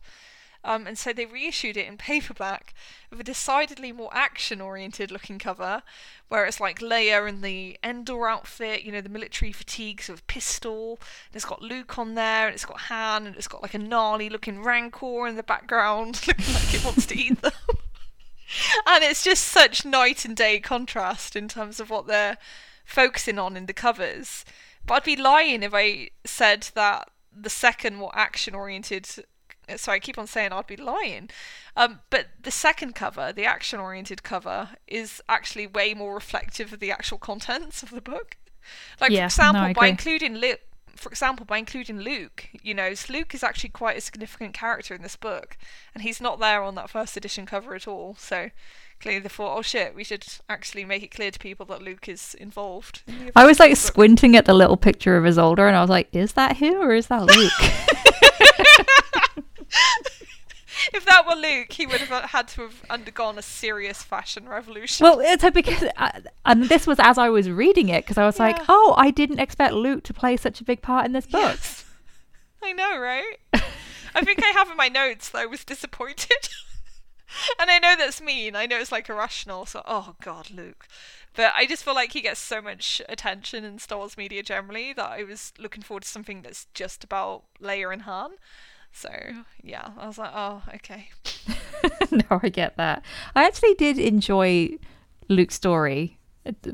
Um, and so they reissued it in paperback with a decidedly more action oriented looking cover, where it's like Leia in the Endor outfit, you know, the military fatigues with pistol. And it's got Luke on there, and it's got Han, and it's got like a gnarly looking Rancor in the background, looking like it wants to eat them. and it's just such night and day contrast in terms of what they're focusing on in the covers. But I'd be lying if I said that the second more action oriented sorry, I keep on saying I'd be lying. Um, but the second cover, the action oriented cover, is actually way more reflective of the actual contents of the book. Like Yeah, for example, no, by including Luke, for example, by including Luke, you know, Luke is actually quite a significant character in this book, and he's not there on that first edition cover at all. So clearly they thought, oh shit, we should actually make it clear to people that Luke is involved. in I was like events of the book. squinting at the little picture of Isolder, and I was like, "Is that him or is that Luke?" if that were Luke, he would have uh, had to have undergone a serious fashion revolution. well, it's a- because, I, and this was as I was reading it because I was like, "Oh, I didn't expect Luke to play such a big part in this book." Yes. I know, right? I think I have in my notes that I was disappointed. and I know that's mean. I know it's like irrational. So, oh god, Luke. But I just feel like he gets so much attention in Star Wars media generally that I was looking forward to something that's just about Leia and Han. So yeah, I was like, oh, okay. no, I get that. I actually did enjoy Luke's story,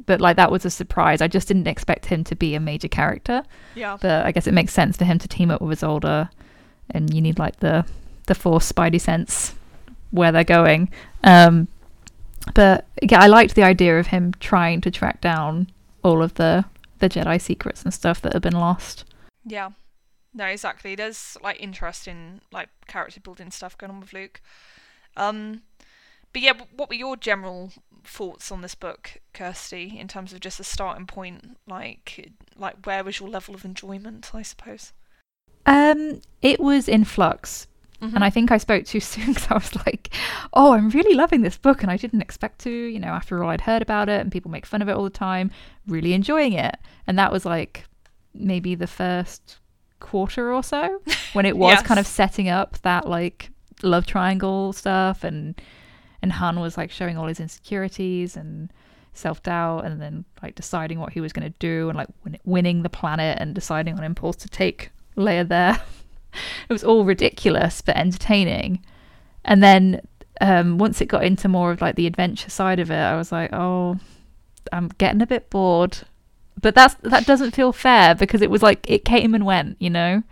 but like that was a surprise. I just didn't expect him to be a major character. Yeah. But I guess it makes sense for him to team up with his older, and you need like the the Force Spidey sense where they're going. Um, but yeah, I liked the idea of him trying to track down all of the the Jedi secrets and stuff that have been lost. Yeah. No, exactly. There's like interesting like character building stuff going on with Luke. Um but yeah, what were your general thoughts on this book, Kirsty, in terms of just a starting point? Like like where was your level of enjoyment, I suppose? Um, it was in flux, Mm-hmm. and I think I spoke too soon because I was like, "Oh, I'm really loving this book," and I didn't expect to. You know, after all I'd heard about it and people make fun of it all the time, really enjoying it, and that was like maybe the first quarter or so when it was kind of setting up that like love triangle stuff, and and Han was like showing all his insecurities and self doubt, and then like deciding what he was going to do, and like win- winning the planet, and deciding on impulse to take Leia there. it was all ridiculous but entertaining. And then um, once it got into more of like the adventure side of it, I was like, oh, I'm getting a bit bored. But that's that doesn't feel fair because it was like it came and went, you know.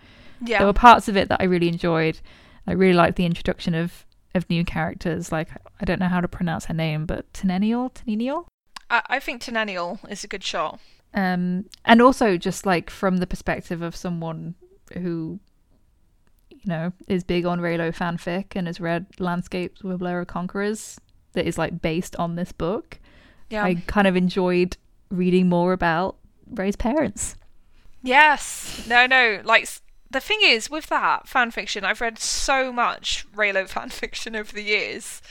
Yeah. There were parts of it that I really enjoyed. I really liked the introduction of of new characters. Like I don't know how to pronounce her name, but Teneniel, Teneniel. I, I think Teneniel is a good shot. um and also just like from the perspective of someone who you know is big on Reylo fanfic and has read landscapes with Blur of Conquerors that is like based on this book Yeah. i kind of enjoyed reading more about Rey's parents Yes. No, no. Like the thing is with that fan fiction, I've read so much Reylo fan fiction over the years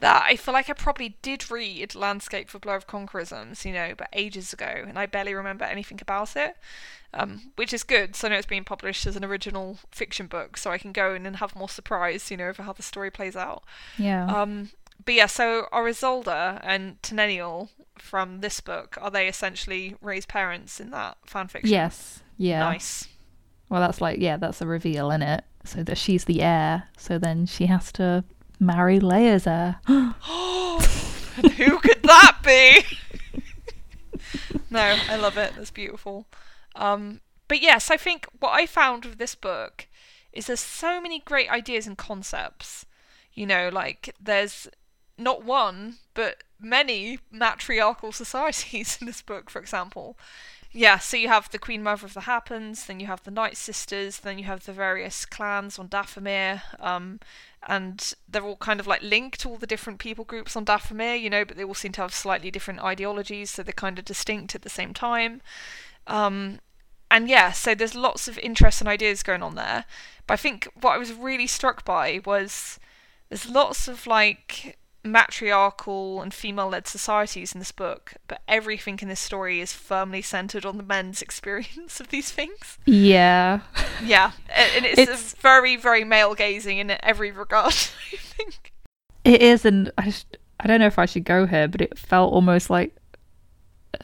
that I feel like I probably did read Landscape for Blur of Conquerisms, you know, but ages ago, and I barely remember anything about it. Um, which is good, so I know it's being published as an original fiction book, so I can go in and have more surprise, you know, over how the story plays out. yeah Um, but yeah, so are Isolder and Teneniel from this book, are they essentially Rey's parents in that fan fiction? yes yeah Nice. well that's like yeah that's a reveal in it so that she's the heir so then she has to marry Leia's heir who could that be? no, I love it. That's beautiful. Um, but yes, I think what I found with this book is there's so many great ideas and concepts. You know, like there's not one, but many matriarchal societies in this book, for example. Yeah, so you have the Queen Mother of the Hapans, then you have the Night Sisters, then you have the various clans on Dathomir, um, and they're all kind of like linked to all the different people groups on Dathomir, you know, but they all seem to have slightly different ideologies, so they're kind of distinct at the same time. Um, and yeah, so there's lots of interest and ideas going on there. But I think what I was really struck by was there's lots of like matriarchal and female-led societies in this book, but everything in this story is firmly centered on the men's experience of these things. Yeah. Yeah, and it's, It's- very, very male-gazing in every regard. I think. It is, and I, sh- I don't know if I should go here, but it felt almost like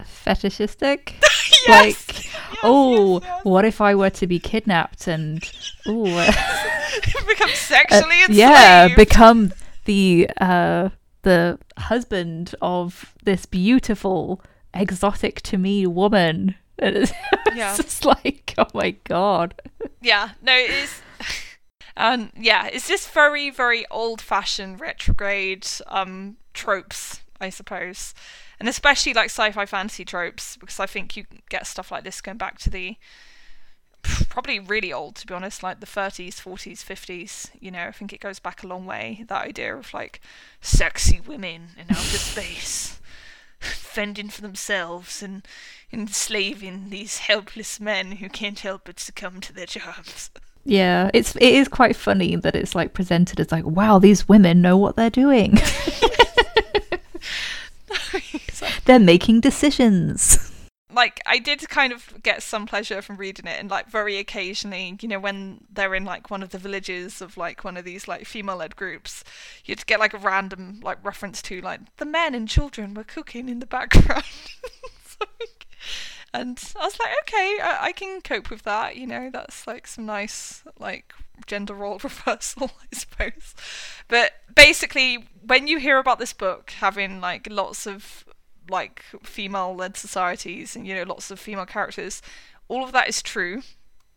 fetishistic. Yes! like, Yes, oh, yes, what if I were to be kidnapped and, oh, become uh, sexually enslaved. yeah, become the uh, the husband of this beautiful, exotic to me woman. And it's, Yeah. it's just like, oh my god. Yeah, no, it is. And yeah, it's just very, very old-fashioned retrograde um tropes, I suppose, and especially like sci-fi fantasy tropes, because I think you get stuff like this going back to the probably really old, to be honest, like the 30s, 40s, 50s. You know, I think it goes back a long way. That idea of like sexy women in outer space. Fending for themselves and enslaving these helpless men who can't help but succumb to their jobs. Yeah, it's it is quite funny that it's like presented as like, wow, these women know what they're doing. they're making decisions. like I did kind of get some pleasure from reading it and like very occasionally, you know, when they're in like one of the villages of like one of these like female led groups, you'd get like a random like reference to like the men and children were cooking in the background. So, like, and I was like, okay, I, I can cope with that, you know, that's like some nice like gender role reversal, I suppose. But basically when you hear about this book having like lots of like female led societies and you know lots of female characters all of that is true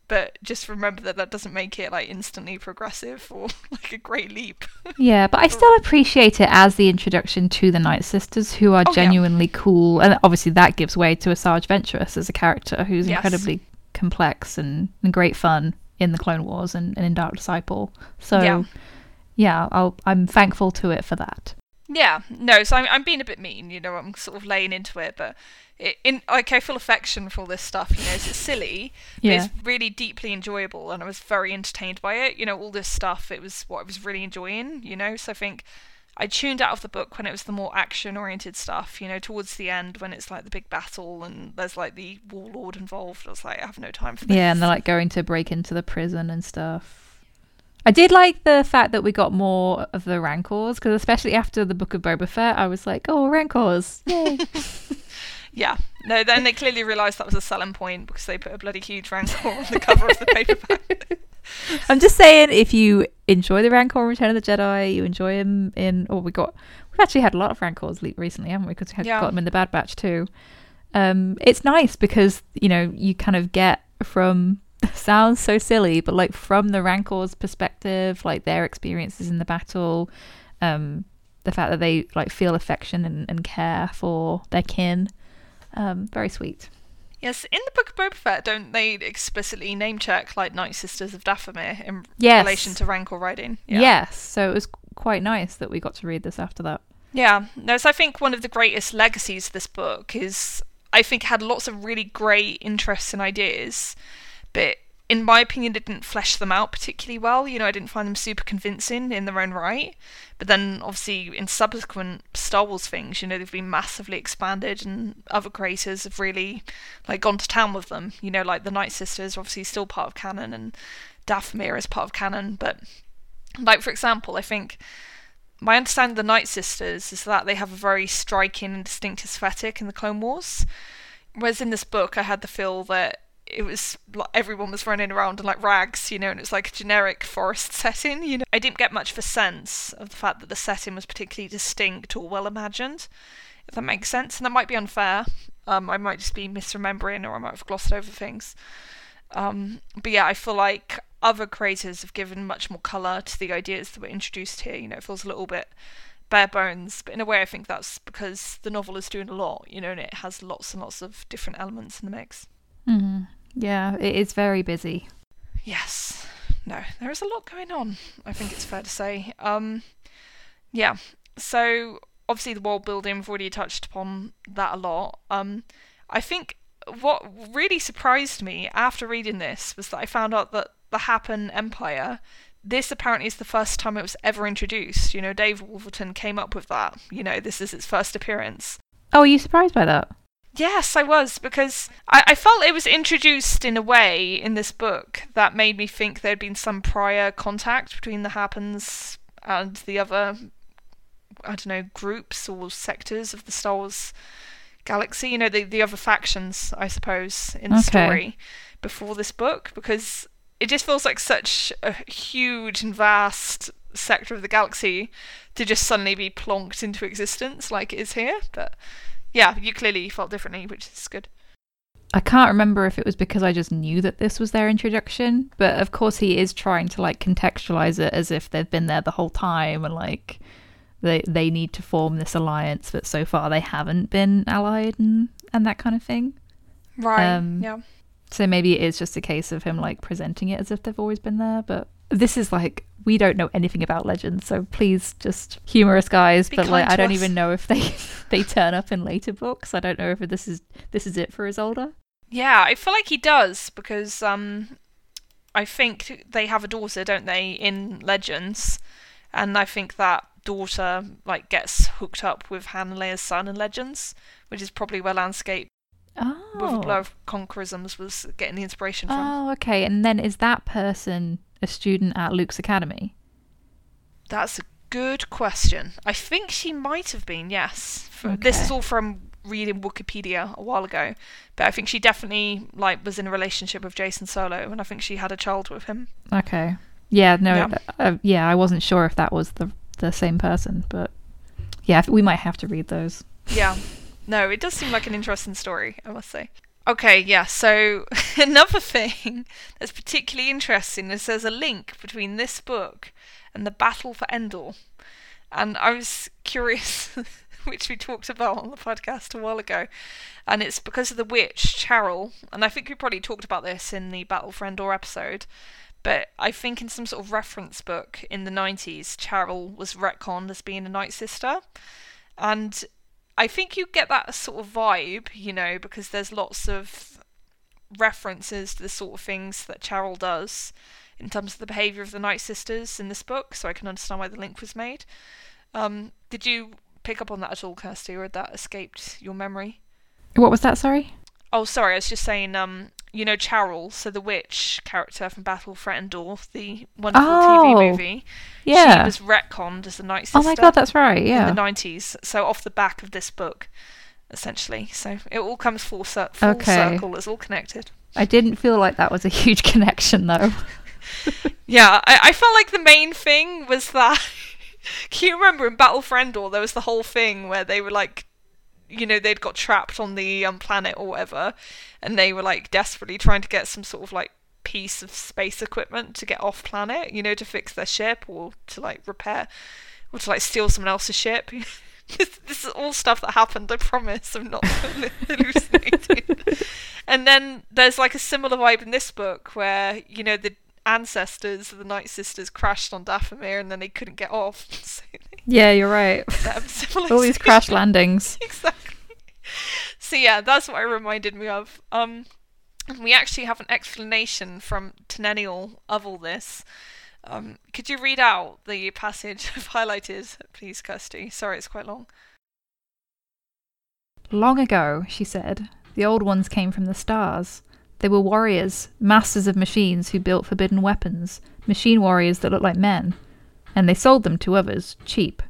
but just remember that that doesn't make it like instantly progressive or like a great leap Yeah, but I still appreciate it as the introduction to the Night Sisters, who are Oh, yeah. genuinely cool, and obviously that gives way to Asajj Ventress as a character who's Yes. incredibly complex and, and great fun in the Clone Wars and, and in Dark Disciple. So, Yeah. yeah, I'll, I'm thankful to it for that. Yeah no so I'm, I'm being a bit mean you know i'm sort of laying into it but it, in like i feel affection for all this stuff you know it's silly but Yeah. it's really deeply enjoyable and i was very entertained by it you know all this stuff it was what i was really enjoying you know so i think I tuned out of the book when it was the more action oriented stuff, you know, towards the end when it's like the big battle and there's like the warlord involved. I was like, I have no time for this. Yeah, and they're like going to break into the prison and stuff. I did like the fact that we got more of the Rancors, because especially after the Book of Boba Fett, I was like, oh, Rancors. Yay. Yeah. No, then they clearly realised that was a selling point because they put a bloody huge rancor on the cover of the paperback. I'm just saying, if you enjoy the Rancor in Return of the Jedi, you enjoy him in. Oh, we got. We've actually had a lot of Rancors leak recently, haven't we? Because we had, Yeah. got them in the Bad Batch too. Um, it's nice because you know you kind of get from. Sounds so silly, but like from the Rancor's perspective, like their experiences in the battle, um, the fact that they like feel affection and, and care for their kin, um, very sweet. yes, in the Book of Boba Fett, don't they explicitly name check like Night Sisters of Dathomir in Yes. relation to rancor riding? Yeah. Yes, so it was quite nice that we got to read this after that. Yeah, no, so I think one of the greatest legacies of this book is I think it had lots of really great interests and ideas, but in my opinion, it didn't flesh them out particularly well. You know, I didn't find them super convincing in their own right. But then, obviously, in subsequent Star Wars things, you know, they've been massively expanded, and other creators have really like gone to town with them. You know, like the Night Sisters, are obviously still part of canon, and Dathomir is part of canon. But like for example, I think my understanding of the Night Sisters is that they have a very striking and distinct aesthetic in the Clone Wars. Whereas in this book, I had the feel that it was like everyone was running around in like rags, you know, and it's like a generic forest setting. You know, I didn't get much of a sense of the fact that the setting was particularly distinct or well imagined. If that makes sense, and that might be unfair. Um, I might just be misremembering, or I might have glossed over things. Um, but yeah, I feel like other creators have given much more colour to the ideas that were introduced here. You know, it feels a little bit bare bones, but in a way, I think that's because the novel is doing a lot, you know, and it has lots and lots of different elements in the mix. Mm hmm Yeah, it is very busy. Yes. No, there is a lot going on, I think it's fair to say. Um, yeah, so obviously the world building, we've already touched upon that a lot. Um, I think what really surprised me after reading this was that I found out that the Hapan Empire this apparently is the first time it was ever introduced. You know, Dave Wolverton came up with that. You know, this is its first appearance. Oh, are you surprised by that? Yes, I was because I, I felt it was introduced in a way in this book that made me think there had been some prior contact between the Hapans and the other, I don't know, groups or sectors of the Star Wars galaxy. You know, the the other factions, I suppose, in the Okay. story before this book because it just feels like such a huge and vast sector of the galaxy to just suddenly be plonked into existence like it is here. But yeah, you clearly felt differently, which is good. I can't remember if it was because I just knew that this was their introduction, but of course he is trying to like contextualize it as if they've been there the whole time and like they they need to form this alliance, but so far they haven't been allied and and that kind of thing. Right. Um, yeah. So maybe it is just a case of him like presenting it as if they've always been there, but this is like we don't know anything about legends, so please just humor us guys. Be but like I don't us. even know if they they turn up in later books. I don't know if this is this is it for Isolder. Yeah, I feel like he does because um, I think they have a daughter, don't they, in Legends, and I think that daughter like gets hooked up with Han and Leia's son in Legends, which is probably where Landscape Oh. with a Blow of Conquerisms was getting the inspiration from. Oh, okay. And then is that person a student at Luke's academy? That's a good question. I think she might have been, yes. For, This is all from reading Wikipedia a while ago, but I think she definitely like was in a relationship with Jacen Solo, and I think she had a child with him. Okay. Yeah, no, yeah. Uh, yeah, I wasn't sure if that was the the same person, but yeah, we might have to read those. Yeah. No, it does seem like an interesting story, I must say. Okay, yeah, so another thing that's particularly interesting is there's a link between this book and the Battle for Endor. And I was curious, which we talked about on the podcast a while ago, and it's because of the witch, Charal. And I think we probably talked about this in the Battle for Endor episode. But I think in some sort of reference book in the 90s, Charal was retconned as being a Night Sister. And I think you get that sort of vibe, you know, because there's lots of references to the sort of things that Charal does in terms of the behaviour of the Night Sisters in this book, so I can understand why the link was made. Um, did you pick up on that at all, Kirsty, or had that escaped your memory? What was that? Sorry. Oh, sorry, I was just saying, um, you know, Charal, so the witch character from Battle for Endor, the wonderful Oh, TV movie. Yeah. She was retconned as the Night Sister oh my god, that's right. Yeah. in the 90s, so off the back of this book, essentially. So it all comes full, cir- full Okay. circle, it's all connected. I didn't feel like that was a huge connection though. Yeah, I, I felt like the main thing was that. Can you remember in Battle for Endor, there was the whole thing where they were like, you know, they'd got trapped on the um, planet or whatever, and they were like desperately trying to get some sort of like piece of space equipment to get off planet, you know, to fix their ship or to like repair or to like steal someone else's ship. this, this is all stuff that happened, I promise. I'm not hallucinating. and then there's like a similar vibe in this book where, you know, the ancestors of the Night Sisters crashed on Dathomir and then they couldn't get off. So Yeah, you're right. All these crash landings. exactly. So yeah, that's what it reminded me of. Um, and we actually have an explanation from Teneniel of all this. Um, could you read out the passage I've highlighted, please, Kirsty? Sorry, it's quite long. Long ago, she said, the old ones came from the stars. They were warriors, masters of machines who built forbidden weapons, machine warriors that looked like men. And they sold them to others, cheap.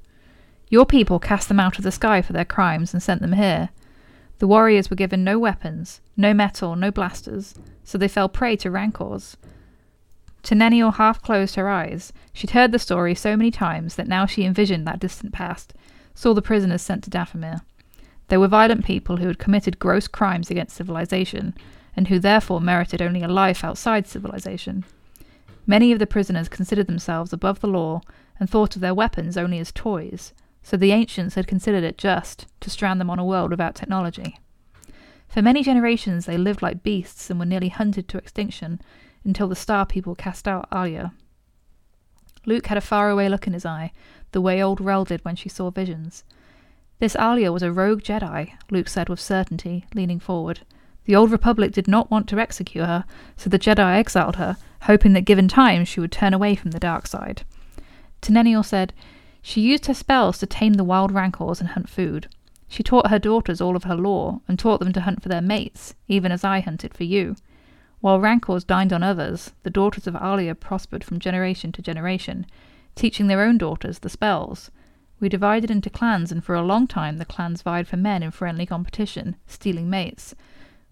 Your people cast them out of the sky for their crimes and sent them here. The warriors were given no weapons, no metal, no blasters, so they fell prey to rancors. Teneniel half closed her eyes. She'd heard the story so many times that now she envisioned that distant past, saw the prisoners sent to Dathomir. They were violent people who had committed gross crimes against civilization, and who therefore merited only a life outside civilization. Many of the prisoners considered themselves above the law and thought of their weapons only as toys, so the ancients had considered it just to strand them on a world without technology. For many generations they lived like beasts and were nearly hunted to extinction until the Star People cast out Allya. Luke had a faraway look in his eye, the way old Rell did when she saw visions. This Allya was a rogue Jedi, Luke said with certainty, leaning forward. The Old Republic did not want to execute her, so the Jedi exiled her hoping that given time she would turn away from the dark side. Teneniel said, She used her spells to tame the wild rancors and hunt food. She taught her daughters all of her lore, and taught them to hunt for their mates, even as I hunted for you. While rancors dined on others, the daughters of Allya prospered from generation to generation, teaching their own daughters the spells. We divided into clans, and for a long time the clans vied for men in friendly competition, stealing mates.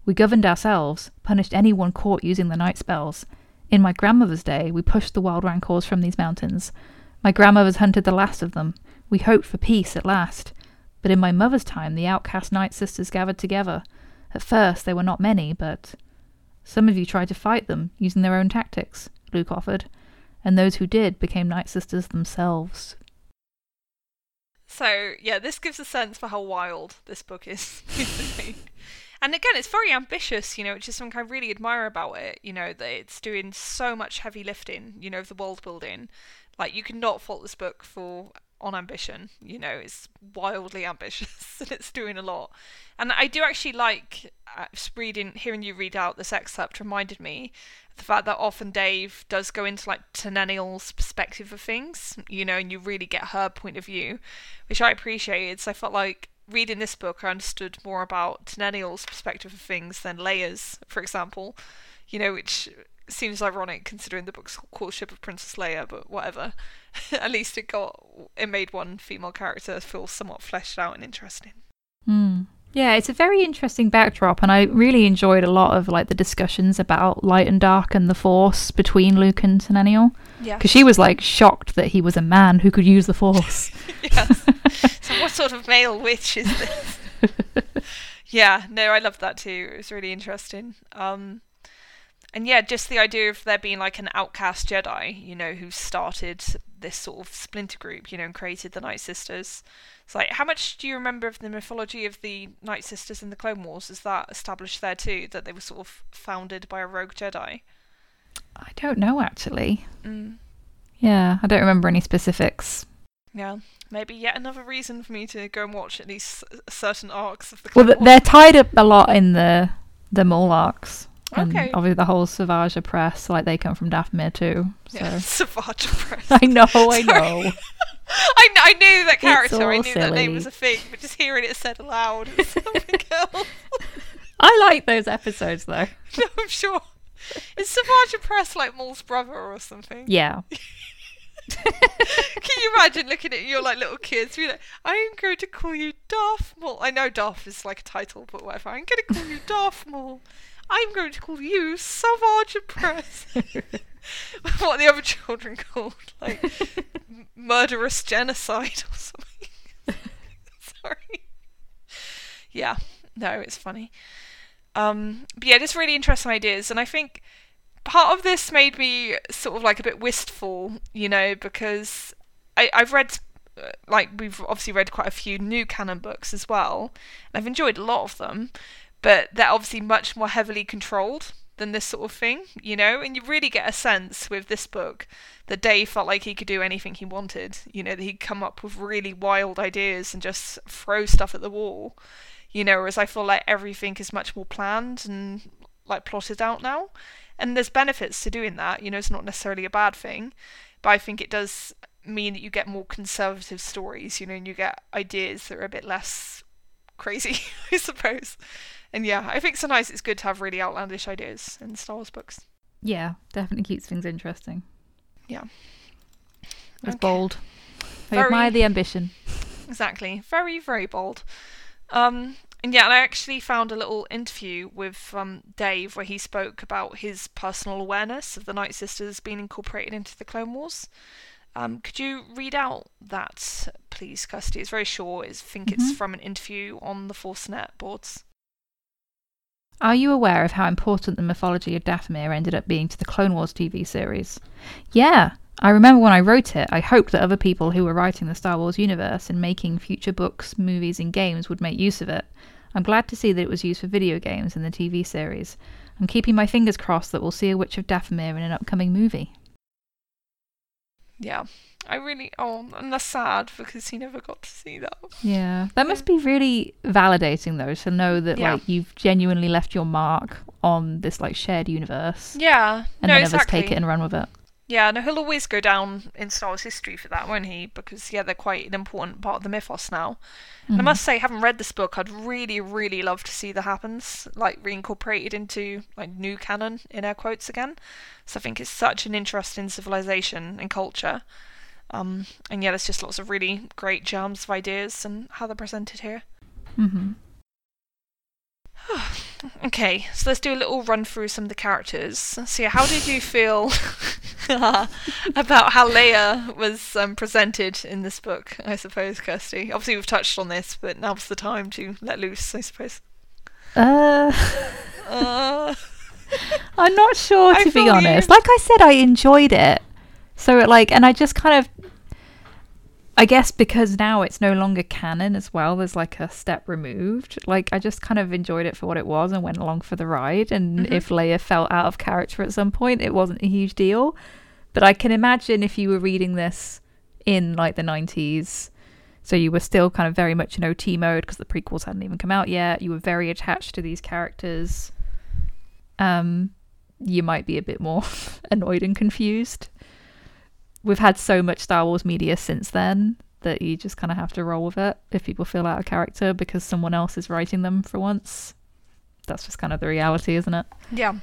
We governed ourselves, punished anyone caught using the night spells. In my grandmother's day, we pushed the wild rancors from these mountains. My grandmothers hunted the last of them. We hoped for peace at last. But in my mother's time, the outcast Night Sisters gathered together. At first, they were not many, but. Some of you tried to fight them, using their own tactics, Luke offered, and those who did became Night Sisters themselves. So, yeah, this gives a sense for how wild this book is. and again, it's very ambitious, you know, which is something I really admire about it, you know, that it's doing so much heavy lifting, you know, of the world building. Like, you cannot fault this book for on ambition. You know, it's wildly ambitious and it's doing a lot. And I do actually like uh, reading, hearing you read out this excerpt reminded me the fact that often Dave does go into like Teneniel's perspective of things, you know, and you really get her point of view, which I appreciated. So I felt like reading this book, I understood more about Teneniel's perspective of things than Leia's, for example, you know, which seems ironic considering the book's courtship of Princess Leia, but whatever. At least it got it made one female character feel somewhat fleshed out and interesting. Hmm. Yeah, it's a very interesting backdrop, and I really enjoyed a lot of like the discussions about light and dark and the Force between Luke and Teneniel. Yeah, because she was like shocked that he was a man who could use the Force. yes. So what sort of male witch is this? yeah, no, I loved that too. It was really interesting. Um, and yeah, just the idea of there being like an outcast Jedi, you know, who started this sort of splinter group, you know, and created the Night Sisters. It's like, how much do you remember of the mythology of the Night Sisters in the Clone Wars? Is that established there too, that they were sort of founded by a rogue Jedi? I don't know actually. Mm. Yeah, I don't remember any specifics. Yeah, maybe yet another reason for me to go and watch at least certain arcs of the. Clone well, Wars. they're tied up a lot in the the Maul arcs. And okay. obviously the whole Savage Opress, like they come from Dathomir too. So. Yeah, Savage Opress. I know, I know. I, I knew that character, I knew silly. that name was a thing, but just hearing it said aloud something else. I like those episodes though. No, I'm sure. Is Savage Opress like Maul's brother or something? Yeah. Can you imagine looking at your like little kids? Be like, I'm going to call you Darth Maul. I know Darth is like a title, but whatever. I'm going to call you Darth Maul. I'm going to call you Savage Press. what the other children called, like murderous genocide or something. Sorry. Yeah, no, it's funny. Um, but yeah, just really interesting ideas, and I think part of this made me sort of like a bit wistful, you know, because I, I've read uh, like we've obviously read quite a few new canon books as well, and I've enjoyed a lot of them but they're obviously much more heavily controlled than this sort of thing, you know? And you really get a sense with this book that Dave felt like he could do anything he wanted, you know, that he'd come up with really wild ideas and just throw stuff at the wall, you know, whereas I feel like everything is much more planned and like plotted out now. And there's benefits to doing that, you know, it's not necessarily a bad thing, but I think it does mean that you get more conservative stories, you know, and you get ideas that are a bit less crazy, I suppose and yeah, I think sometimes it's good to have really outlandish ideas in Star Wars books. Yeah, definitely keeps things interesting. Yeah. It's okay. bold. I very, admire the ambition. Exactly. Very, very bold. Um, and yeah, and I actually found a little interview with um, Dave where he spoke about his personal awareness of the Night Sisters being incorporated into the Clone Wars. Um, could you read out that, please, Kirsty? It's very short. I think mm-hmm. it's from an interview on the Forcenet boards. Are you aware of how important the mythology of Dathomir ended up being to the Clone Wars TV series? Yeah, I remember when I wrote it, I hoped that other people who were writing the Star Wars universe and making future books, movies, and games would make use of it. I'm glad to see that it was used for video games in the TV series. I'm keeping my fingers crossed that we'll see a Witch of Dathomir in an upcoming movie. yeah. I really oh, and that's sad because he never got to see that. Yeah, that must be really validating though to know that Yeah. like you've genuinely left your mark on this like shared universe, Yeah, and no, then exactly. others take it and run with it. Yeah, no, he'll always go down in Star Wars history for that, won't he? Because yeah, they're quite an important part of the mythos now. And I Mhm. must say, having read this book, I'd really, really love to see the Hapans like reincorporated into like new canon in air quotes again. So I think it's such an interesting civilization and culture. Um, and yeah, there's just lots of really great jams of ideas and how they're presented here. Mm-hmm. Okay, so let's do a little run through some of the characters. So, yeah, how did you feel about how Leia was um, presented in this book? I suppose, Kirsty. Obviously, we've touched on this, but now's the time to let loose. I suppose. Uh, Uh, I'm not sure to be honest. you. Like I said, I enjoyed it. So it, like, and I just kind of, I guess because now it's no longer canon as well. There's like a step removed. Like I just kind of enjoyed it for what it was and went along for the ride. And Mhm. if Leia felt out of character at some point, it wasn't a huge deal. But I can imagine if you were reading this in like the 90s. So you were still kind of very much in OT mode because the prequels hadn't even come out yet. You were very attached to these characters. Um, you might be a bit more annoyed and confused. We've had so much Star Wars media since then that you just kind of have to roll with it if people feel out of character because someone else is writing them for once. That's just kind of the reality, isn't it? yeah.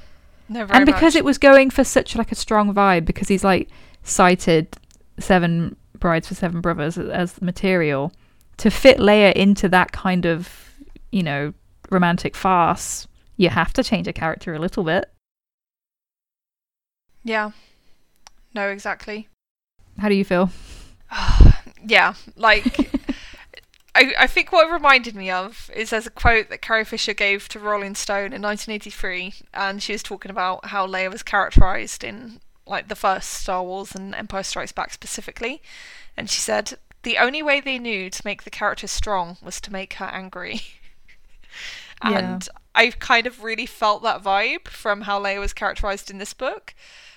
No, and because much. it was going for such like a strong vibe because he's like cited seven brides for seven brothers as, as the material to fit Leia into that kind of you know romantic farce you have to change a character a little bit Yeah. No, exactly. How do you feel yeah, like I, I think what it reminded me of is there's a quote that Carrie Fisher gave to Rolling Stone in 1983, and she was talking about how Leia was characterized in like the first Star Wars and Empire Strikes Back specifically, and she said the only way they knew to make the character strong was to make her angry. Yeah. and I kind of really felt that vibe from how Leia was characterized in this book,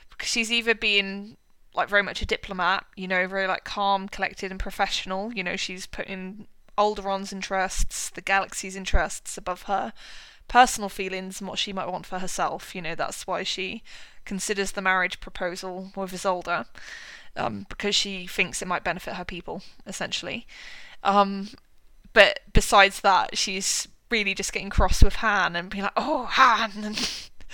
because she's either been like very much a diplomat, you know, very like calm, collected, and professional. You know, she's putting Alderaan's interests, the galaxy's interests above her personal feelings and what she might want for herself. You know, that's why she considers the marriage proposal with Isolder, um, because she thinks it might benefit her people, essentially. Um, but besides that, she's really just getting cross with Han and being like, "Oh, Han,"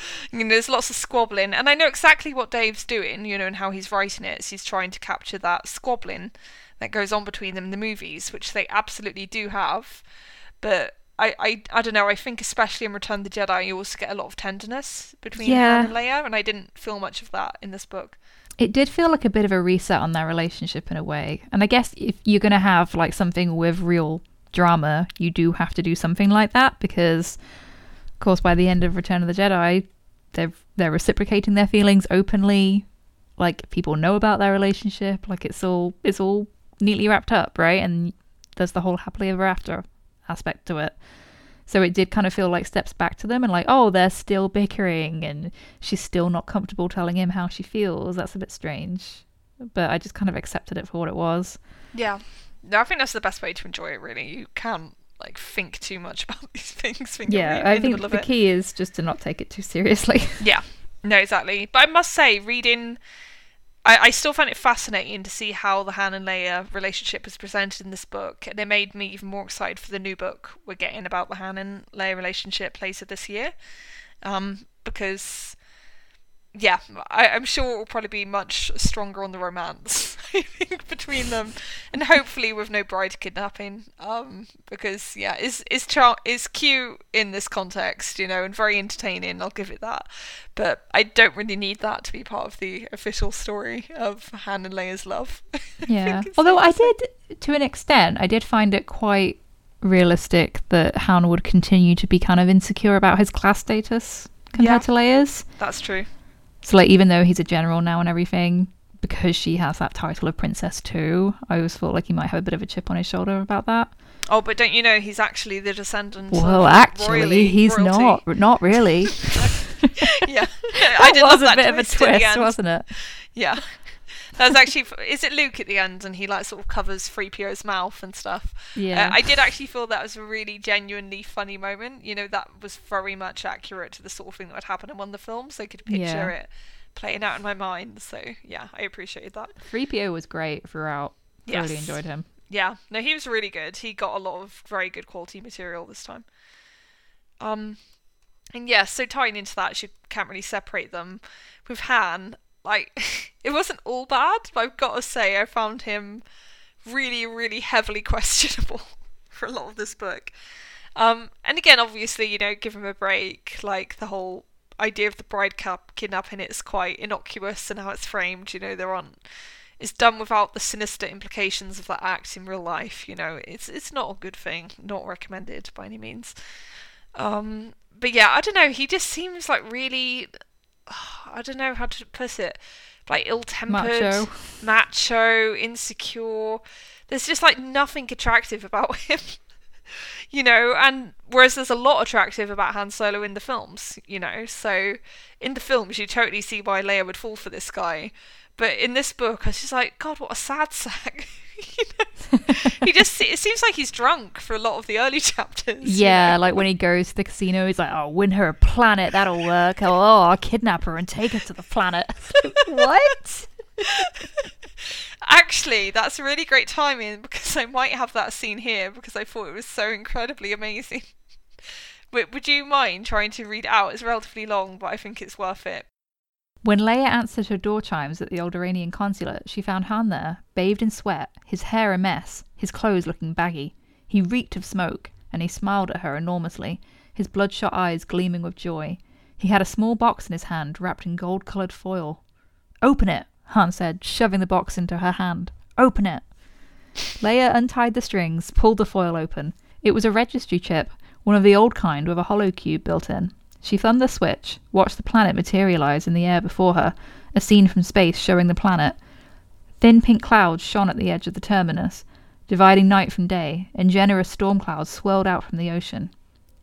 you know, there's lots of squabbling, and I know exactly what Dave's doing, you know, and how he's writing it. So he's trying to capture that squabbling that goes on between them in the movies, which they absolutely do have. But I, I, I don't know. I think especially in Return of the Jedi, you also get a lot of tenderness between Yeah. Han and Leia, and I didn't feel much of that in this book. it did feel like a bit of a reset on their relationship in a way and i guess if you're going to have like something with real drama you do have to do something like that because of course by the end of return of the jedi they're they're reciprocating their feelings openly. Like people know about their relationship. Like it's all it's all neatly wrapped up right? And there's the whole happily ever after aspect to it. So it did kind of feel like steps back to them and like oh they're still bickering and she's still not comfortable telling him how she feels. That's a bit strange. But i just kind of accepted it for what it was. Yeah. No, I think that's the best way to enjoy it. Really, you can't like think too much about these things. Yeah i in the think middle the key is just to not take it too seriously Yeah, no, exactly. But I must say, reading, I, I still find it fascinating to see how the Han and Leia relationship is presented in this book, and it made me even more excited for the new book we're getting about the Han and Leia relationship later this year, um, because. Yeah, I, I'm sure it will probably be much stronger on the romance, I think, between them, and hopefully with no bride kidnapping. Um, because yeah, is is char- is cute in this context, you know, and very entertaining. I'll give it that but I don't really need that to be part of the official story of Han and Leia's love. Yeah it's although i did to an extent i did find it quite realistic that han would continue to be kind of insecure about his class status compared Yeah. to leia's That's true. So like even though he's a general now and everything, because she has that title of princess too, I always thought like he might have a bit of a chip on his shoulder about that. Oh, but don't you know he's actually the descendant? Well, actually, royally- he's royalty. not. Not really. yeah, that I did was love a that bit of a twist, at the twist, end. wasn't it? Yeah, That's actually is it Luke at the end, and he like sort of covers 3PO's mouth and stuff. Yeah. Uh, I did actually feel that was a really genuinely funny moment. You know, that was very much accurate to the sort of thing that would happen in one of the films. I could picture Yeah. it playing out in my mind. So yeah, I appreciated that. 3PO was great throughout. Yes. enjoyed him. Yeah, no, he was really good. He got a lot of very good quality material this time. Um, and yeah, so tying into that, you can't really separate them. With Han, like, it wasn't all bad, but I've got to say, I found him really, really heavily questionable for a lot of this book. Um, and again, obviously, you know, give him a break. Like the whole idea of the bride cap kidnapping it's quite innocuous and how it's framed. You know, there aren't. It's done without the sinister implications of that act in real life. You know, it's it's not a good thing. Not recommended by any means. Um, but yeah, I don't know. He just seems like really. I don't know how to put it. Like ill-tempered, Macho. macho, insecure. There's just like nothing attractive about him. you know, and whereas there's a lot attractive about Han Solo in the films, you know, so in the films you totally see why Leia would fall for this guy, but in this book I was just like, God, what a sad sack. you know? he just it seems like he's drunk for a lot of the early chapters. you Yeah, know? like when he goes to the casino, he's like, "Oh, win her a planet, that'll work." Oh, I'll kidnap her and take her to the planet. what? Actually, that's really great timing because I might have that scene here because I thought it was so incredibly amazing. Would you mind trying to read out? It's relatively long, but I think it's worth it. When Leia answered her door chimes at the Alderaanian consulate, she found Han there, bathed in sweat, his hair a mess, his clothes looking baggy. He reeked of smoke, and he smiled at her enormously, his bloodshot eyes gleaming with joy. He had a small box in his hand, wrapped in gold coloured foil. Open it, Han said, shoving the box into her hand. Open it. Leia untied the strings, pulled the foil open. It was a registry chip, one of the old kind with a hollow cube built in. She thumbed the switch, watched the planet materialize in the air before her, a scene from space showing the planet. Thin pink clouds shone at the edge of the terminus, dividing night from day, and generous storm clouds swirled out from the ocean.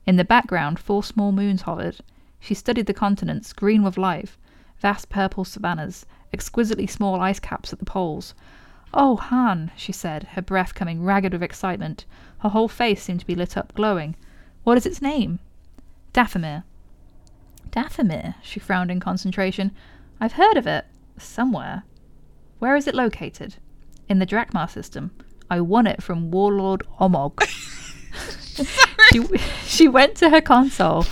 In the background, four small moons hovered. She studied the continents, green with life, vast purple savannas, exquisitely small ice caps at the poles. Oh, Han, she said, her breath coming ragged with excitement. Her whole face seemed to be lit up, glowing. What is its name? Dathomir. Dathomir, she frowned in concentration. I've heard of it. Somewhere. Where is it located? In the Drakmar system. I won it from Warlord Omogg. she, she went to her console,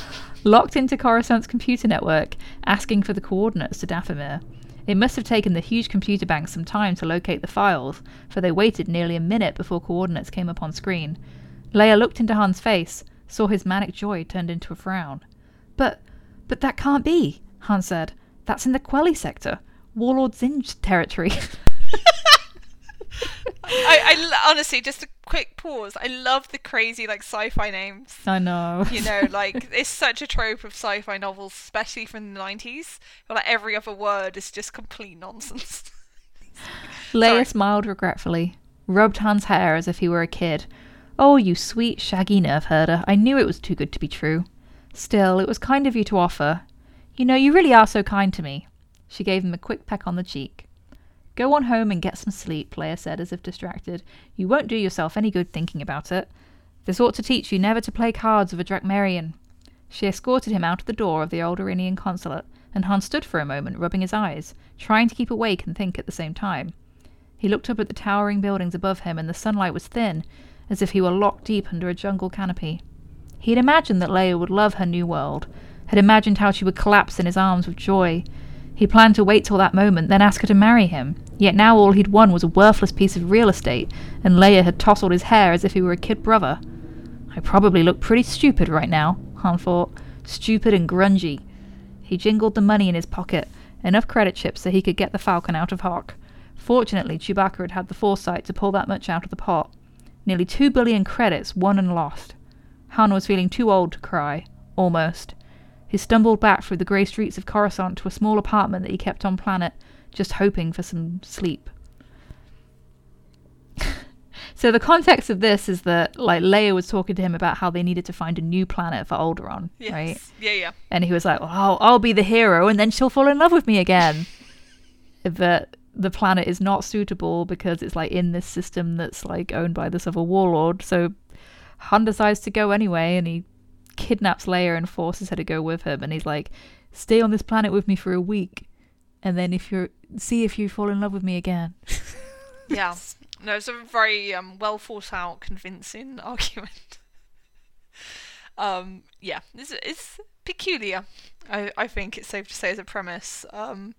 locked into Coruscant's computer network, asking for the coordinates to Dathomir. It must have taken the huge computer bank some time to locate the files, for they waited nearly a minute before coordinates came up on screen. Leia looked into Han's face, saw his manic joy turned into a frown. But, but that can't be, Han said. That's in the Quelii sector, Warlord Zsinj territory. I, I honestly, just a quick pause. I love the crazy like sci-fi names. I know. You know, like it's such a trope of sci-fi novels, especially from the nineties. Where like every other word is just complete nonsense. Leia smiled regretfully, rubbed Han's hair as if he were a kid. Oh, you sweet, shaggy nerve herder. I knew it was too good to be true. Still, it was kind of you to offer. You know, you really are so kind to me. She gave him a quick peck on the cheek. Go on home and get some sleep, Leia said, as if distracted. You won't do yourself any good thinking about it. This ought to teach you never to play cards with a Drakmarian. She escorted him out of the door of the Alderaanian consulate, and Han stood for a moment, rubbing his eyes, trying to keep awake and think at the same time. He looked up at the towering buildings above him, and the sunlight was thin, as if he were locked deep under a jungle canopy. He had imagined that Leia would love her new world, had imagined how she would collapse in his arms with joy. He planned to wait till that moment, then ask her to marry him. Yet now all he'd won was a worthless piece of real estate, and Leia had tousled his hair as if he were a kid brother. I probably look pretty stupid right now, Han thought. Stupid and grungy. He jingled the money in his pocket, enough credit chips so he could get the Falcon out of Hock. Fortunately, Chewbacca had had the foresight to pull that much out of the pot. Nearly two billion credits won and lost. Han was feeling too old to cry. Almost. He stumbled back through the grey streets of Coruscant to a small apartment that he kept on planet, just hoping for some sleep. so the context of this is that like Leia was talking to him about how they needed to find a new planet for Alderaan, Yes. right? Yeah, yeah. And he was like, well, I'll, I'll be the hero and then she'll fall in love with me again. but the planet is not suitable because it's like in this system that's like owned by this other warlord. So Han decides to go anyway, and he kidnaps Leia and forces her to go with him. And he's like, "Stay on this planet with me for a week, and then if you're see if you fall in love with me again." yeah, no, it's a very um, well thought out, convincing argument. um, yeah, it's, it's peculiar. I I think it's safe to say as a premise. Um,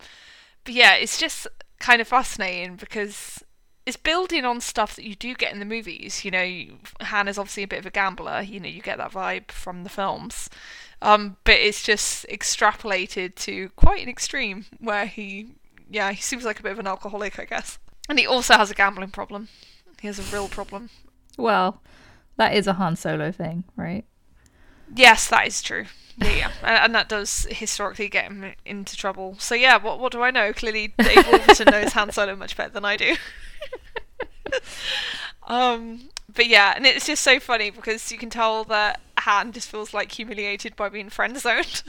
but yeah, it's just kind of fascinating because it's building on stuff that you do get in the movies. You know, you, Han is obviously a bit of a gambler. You know, you get that vibe from the films. Um, but it's just extrapolated to quite an extreme where he, yeah, he seems like a bit of an alcoholic, I guess. And he also has a gambling problem. He has a real problem. Well, that is a Han Solo thing, right? Yes, that is true. Yeah, yeah. and, that does historically get him into trouble. So yeah, what what do I know? Clearly, Dave Wolverton knows Han Solo much better than I do. um, but yeah, and it's just so funny because you can tell that Han just feels like humiliated by being friend zoned.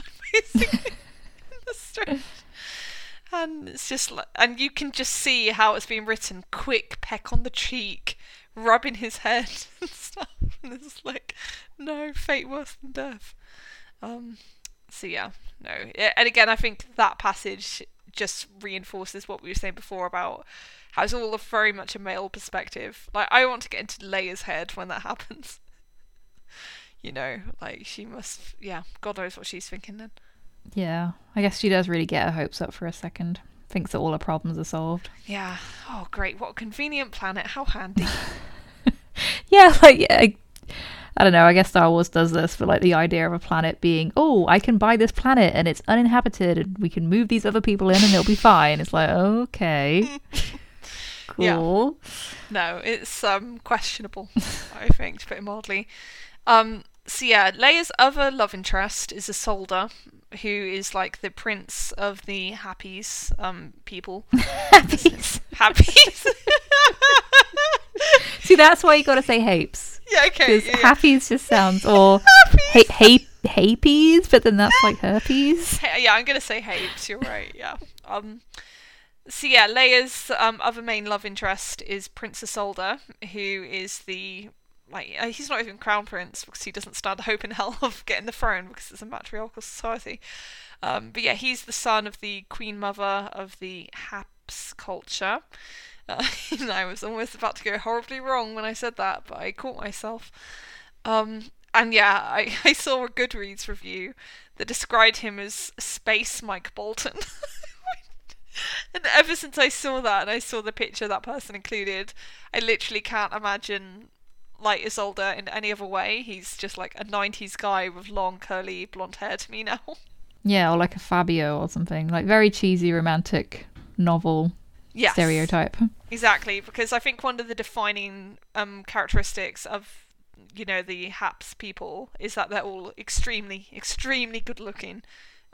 And it's just like, and you can just see how it's being written. Quick peck on the cheek, rubbing his head and stuff. And it's like, no, fate worse than death. Um, so yeah, no. And again, I think that passage just reinforces what we were saying before about how it's all a very much a male perspective. Like, I want to get into Leia's head when that happens. you know, like she must, yeah, God knows what she's thinking then. Yeah, I guess she does really get her hopes up for a second. Thinks that all her problems are solved. Yeah. Oh, great! What a convenient planet. How handy. yeah, like I, I don't know. I guess Star Wars does this, but like the idea of a planet being, oh, I can buy this planet and it's uninhabited, and we can move these other people in and it'll be fine. It's like okay, cool. Yeah. No, it's um questionable. I think to put it mildly. Um. So yeah, Leia's other love interest is Isolder, who is like the prince of the Happies um people. Happies. Happies. See, that's why you got to say hapes. yeah. Okay. Because Yeah, yeah. happies just sounds or ha- ha- hapies, but then that's like herpes. Hey, yeah, I'm gonna say Habes. You're right. Yeah. Um. So yeah, Leia's um other main love interest is Prince Isolder, who is the like uh, he's not even crown prince because he doesn't stand a hope in hell of getting the throne because it's a matriarchal society. Um, but yeah, he's the son of the queen mother of the Haps culture. Uh, I was almost about to go horribly wrong when I said that, but I caught myself. Um, and yeah, I, I saw a Goodreads review that described him as Space Mike Bolton. and ever since I saw that and I saw the picture that person included, I literally can't imagine like Isolder in any other way. He's just like a 90s guy with long curly blonde hair to me now. Yeah, or like a Fabio or something. Like very cheesy romantic novel Yes. stereotype. Exactly, because I think one of the defining um, characteristics of you know the Haps people is that they're all extremely, extremely good looking,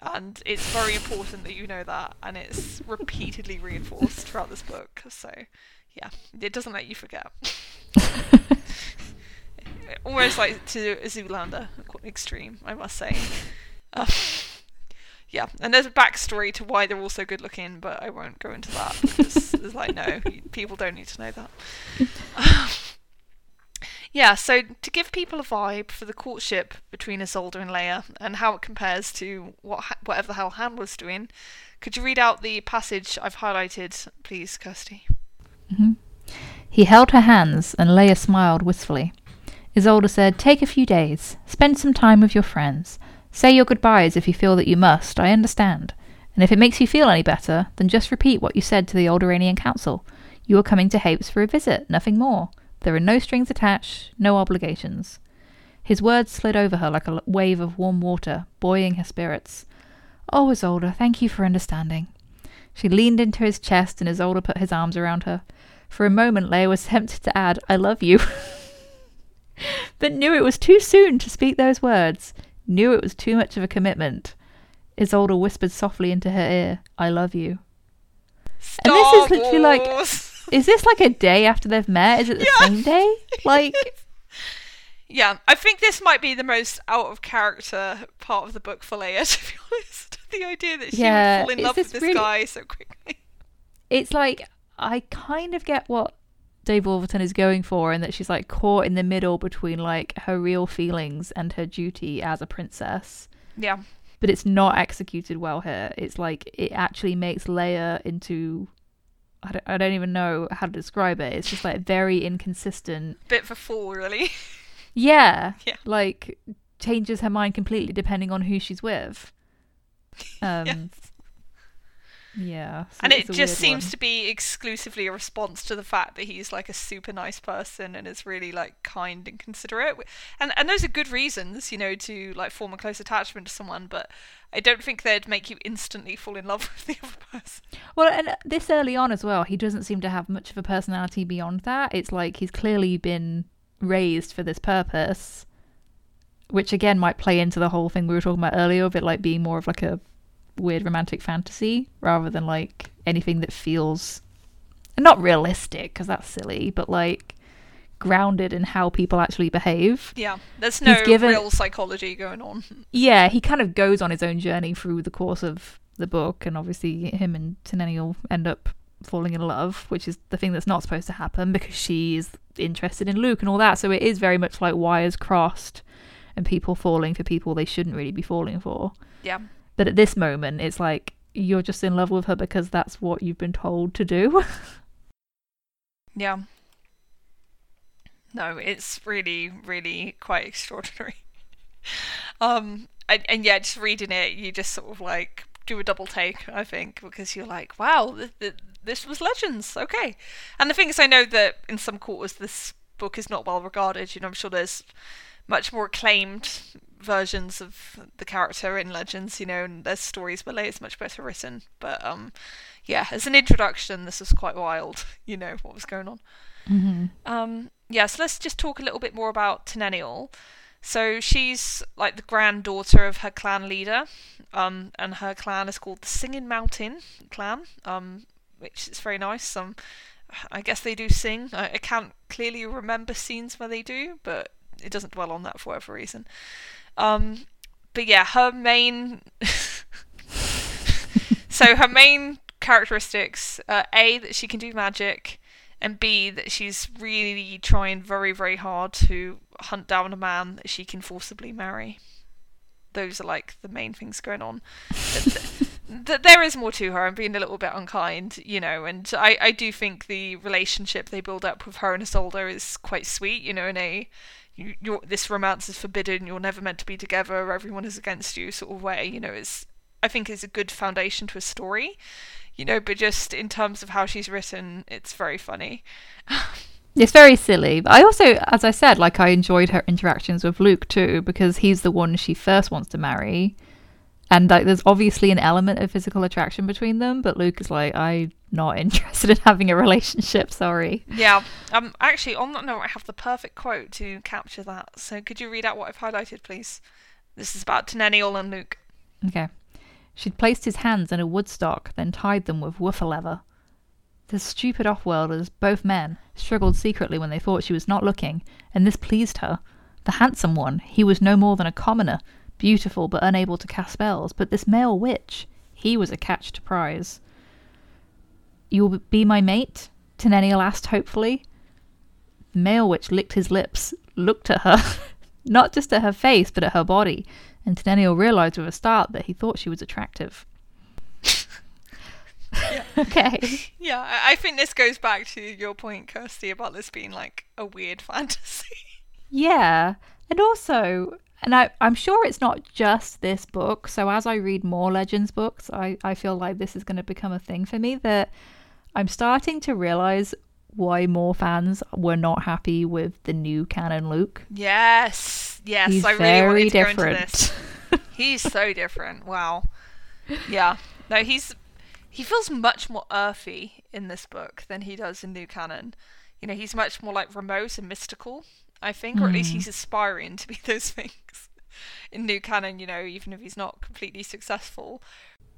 and it's very important that you know that, and it's repeatedly reinforced throughout this book. So, yeah, it doesn't let you forget. Almost like to a Zoolander, extreme, I must say. Uh, yeah, and there's a backstory to why they're all so good looking, but I won't go into that because there's like no, people don't need to know that. yeah, so to give people a vibe for the courtship between Isolder and Leia and how it compares to what whatever the hell Han was doing, could you read out the passage I've highlighted, please, Kirsty? Mm-hmm. He held her hands, and Leia smiled wistfully. Isolder said, Take a few days. Spend some time with your friends. Say your goodbyes if you feel that you must, I understand. And if it makes you feel any better, then just repeat what you said to the Old Alderaanian Council. You are coming to Hapes for a visit, nothing more. There are no strings attached, no obligations. His words slid over her like a wave of warm water, buoying her spirits. Oh, Isolder, thank you for understanding. She leaned into his chest, and Isolder put his arms around her. For a moment, Leia was tempted to add, I love you, but knew it was too soon to speak those words, knew it was too much of a commitment. Isolder whispered softly into her ear, I love you. And this is literally like-! Is this like a day after they've met? Is it the Yeah. same day? Like, Yeah, I think this might be the most out of character part of the book for Leia, to be honest. The idea that she Yeah, would fall in love with this really- guy so quickly. it's like I kind of get what Dave Wolverton is going for, and that she's like caught in the middle between like her real feelings and her duty as a princess. Yeah. But it's not executed well here. It's like it actually makes Leia into I don't, I don't even know how to describe it. It's just like very inconsistent. Bit of a fool, really. Yeah. Yeah. Like changes her mind completely depending on who she's with. Um Yes. yeah. so and it just seems one. to be exclusively a response to the fact that he's like a super nice person and is really like kind and considerate and and those are good reasons you know to like form a close attachment to someone but i don't think they'd make you instantly fall in love with the other person Well, and this early on as well, he doesn't seem to have much of a personality beyond that. It's like he's clearly been raised for this purpose, which again might play into the whole thing we were talking about earlier of it like being more of like a weird romantic fantasy rather than like anything that feels not realistic because that's silly, but like grounded in how people actually behave. yeah there's no given- real psychology going on Yeah, he kind of goes on his own journey through the course of the book, and obviously him and Teneniel end up falling in love, which is the thing that's not supposed to happen because she is interested in Luke and all that. So it is very much like wires crossed and people falling for people they shouldn't really be falling for. yeah But at this moment, it's like you're just in love with her because that's what you've been told to do. yeah no it's really really quite extraordinary. Um and, and yeah just reading it you just sort of like do a double take i think because you're like wow th- th- this was legends okay. And the thing is i know that in some quarters this book is not well regarded you know i'm sure there's much more acclaimed versions of the character in legends you know and there's stories where Leia's much better written. But um yeah as an introduction this was quite wild you know what was going on mm-hmm. um, yeah, so let's just talk a little bit more about Teneniel. So she's like the granddaughter of her clan leader, um, and her clan is called the Singing Mountain clan, um, which is very nice. Um, I guess they do sing. I, I can't clearly remember scenes where they do, but it doesn't dwell on that for whatever reason. Um, but yeah, her main. so her main characteristics: uh, a that she can do magic and B that she's really trying very very hard to hunt down a man that she can forcibly marry. Those are like the main things going on. That there is more to her. I'm being a little bit unkind, you know, and I, I do think the relationship they build up with her and Isolder is quite sweet, you know, in a you, you're, this romance is forbidden, you're never meant to be together, everyone is against you sort of way, you know, it's I think is a good foundation to a story you know, but just in terms of how she's written, it's very funny. It's very silly. But I also, as I said, like I enjoyed her interactions with Luke too, because he's the one she first wants to marry. And like there's obviously an element of physical attraction between them, but Luke is like, I'm not interested in having a relationship, sorry. Yeah. Um. Actually, on that note, I have the perfect quote to capture that. So, could you read out what I've highlighted, please? This is about Teneniel and Luke. Okay. She'd placed his hands in a woodstock, then tied them with woofer leather. The stupid offworlders, both men, struggled secretly when they thought she was not looking, and this pleased her. The handsome one, he was no more than a commoner, beautiful but unable to cast spells, but this male witch, he was a catch to prize. You will be my mate? Teneniel asked hopefully. The male witch licked his lips, looked at her, not just at her face, but at her body, and Teneniel realised with a start that he thought she was attractive. okay. Yeah, I, I think this goes back to your point, Kirsty, about this being like a weird fantasy. Yeah. And also, and I, I'm sure it's not just this book. So as I read more Legends books, I, I feel like this is going to become a thing for me that I'm starting to realise why more fans were not happy with the new canon Luke. yes, yes, He's I really very wanted to go different. into this. He's so different. Wow. Yeah. No, he's he feels much more earthy in this book than he does in New Canon. You know, he's much more like remote and mystical, I think, or at least Mm. he's aspiring to be those things. In New Canon, you know, even if he's not completely successful.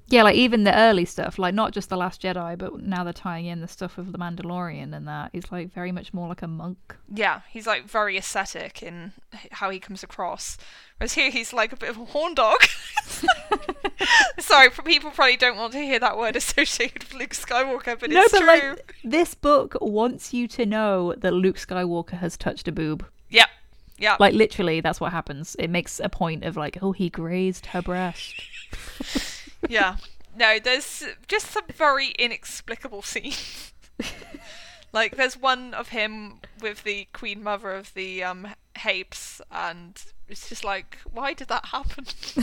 Yeah, like even the early stuff, like not just The Last Jedi, but now they're tying in the stuff of The Mandalorian and that is like very much more like a monk. Yeah, he's like very ascetic in how he comes across. Whereas here he's like a bit of a horn dog. sorry, people probably don't want to hear that word associated with Luke Skywalker, but no, it's but true. like this book wants you to know that Luke Skywalker has touched a boob. Yep. Yep. Like literally, that's what happens. It makes a point of like, oh, he grazed her breast. yeah. No, there's just some very inexplicable scenes. like there's one of him with the queen mother of the um Hapes and it's just like why did that happen?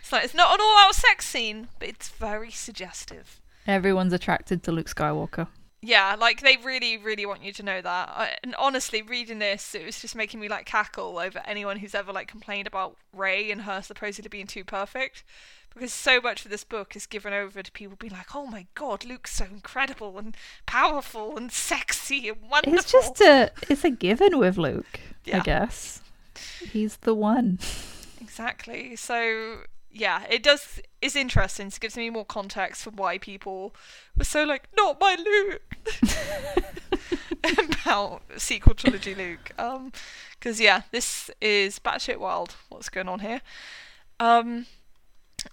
it's like it's not an all out sex scene, but it's very suggestive. Everyone's attracted to Luke Skywalker. Yeah, like they really, really want you to know that. I, and honestly, reading this, it was just making me like cackle over anyone who's ever like complained about Rey and her supposedly being too perfect, because so much of this book is given over to people being like, "Oh my god, Luke's so incredible and powerful and sexy and wonderful." It's just a, it's a given with Luke. I guess he's the one. Exactly. So yeah, it does is interesting. It gives me more context for why people were so like, not my Luke about sequel trilogy Luke. Um, because yeah, this is batshit wild. What's going on here? Um,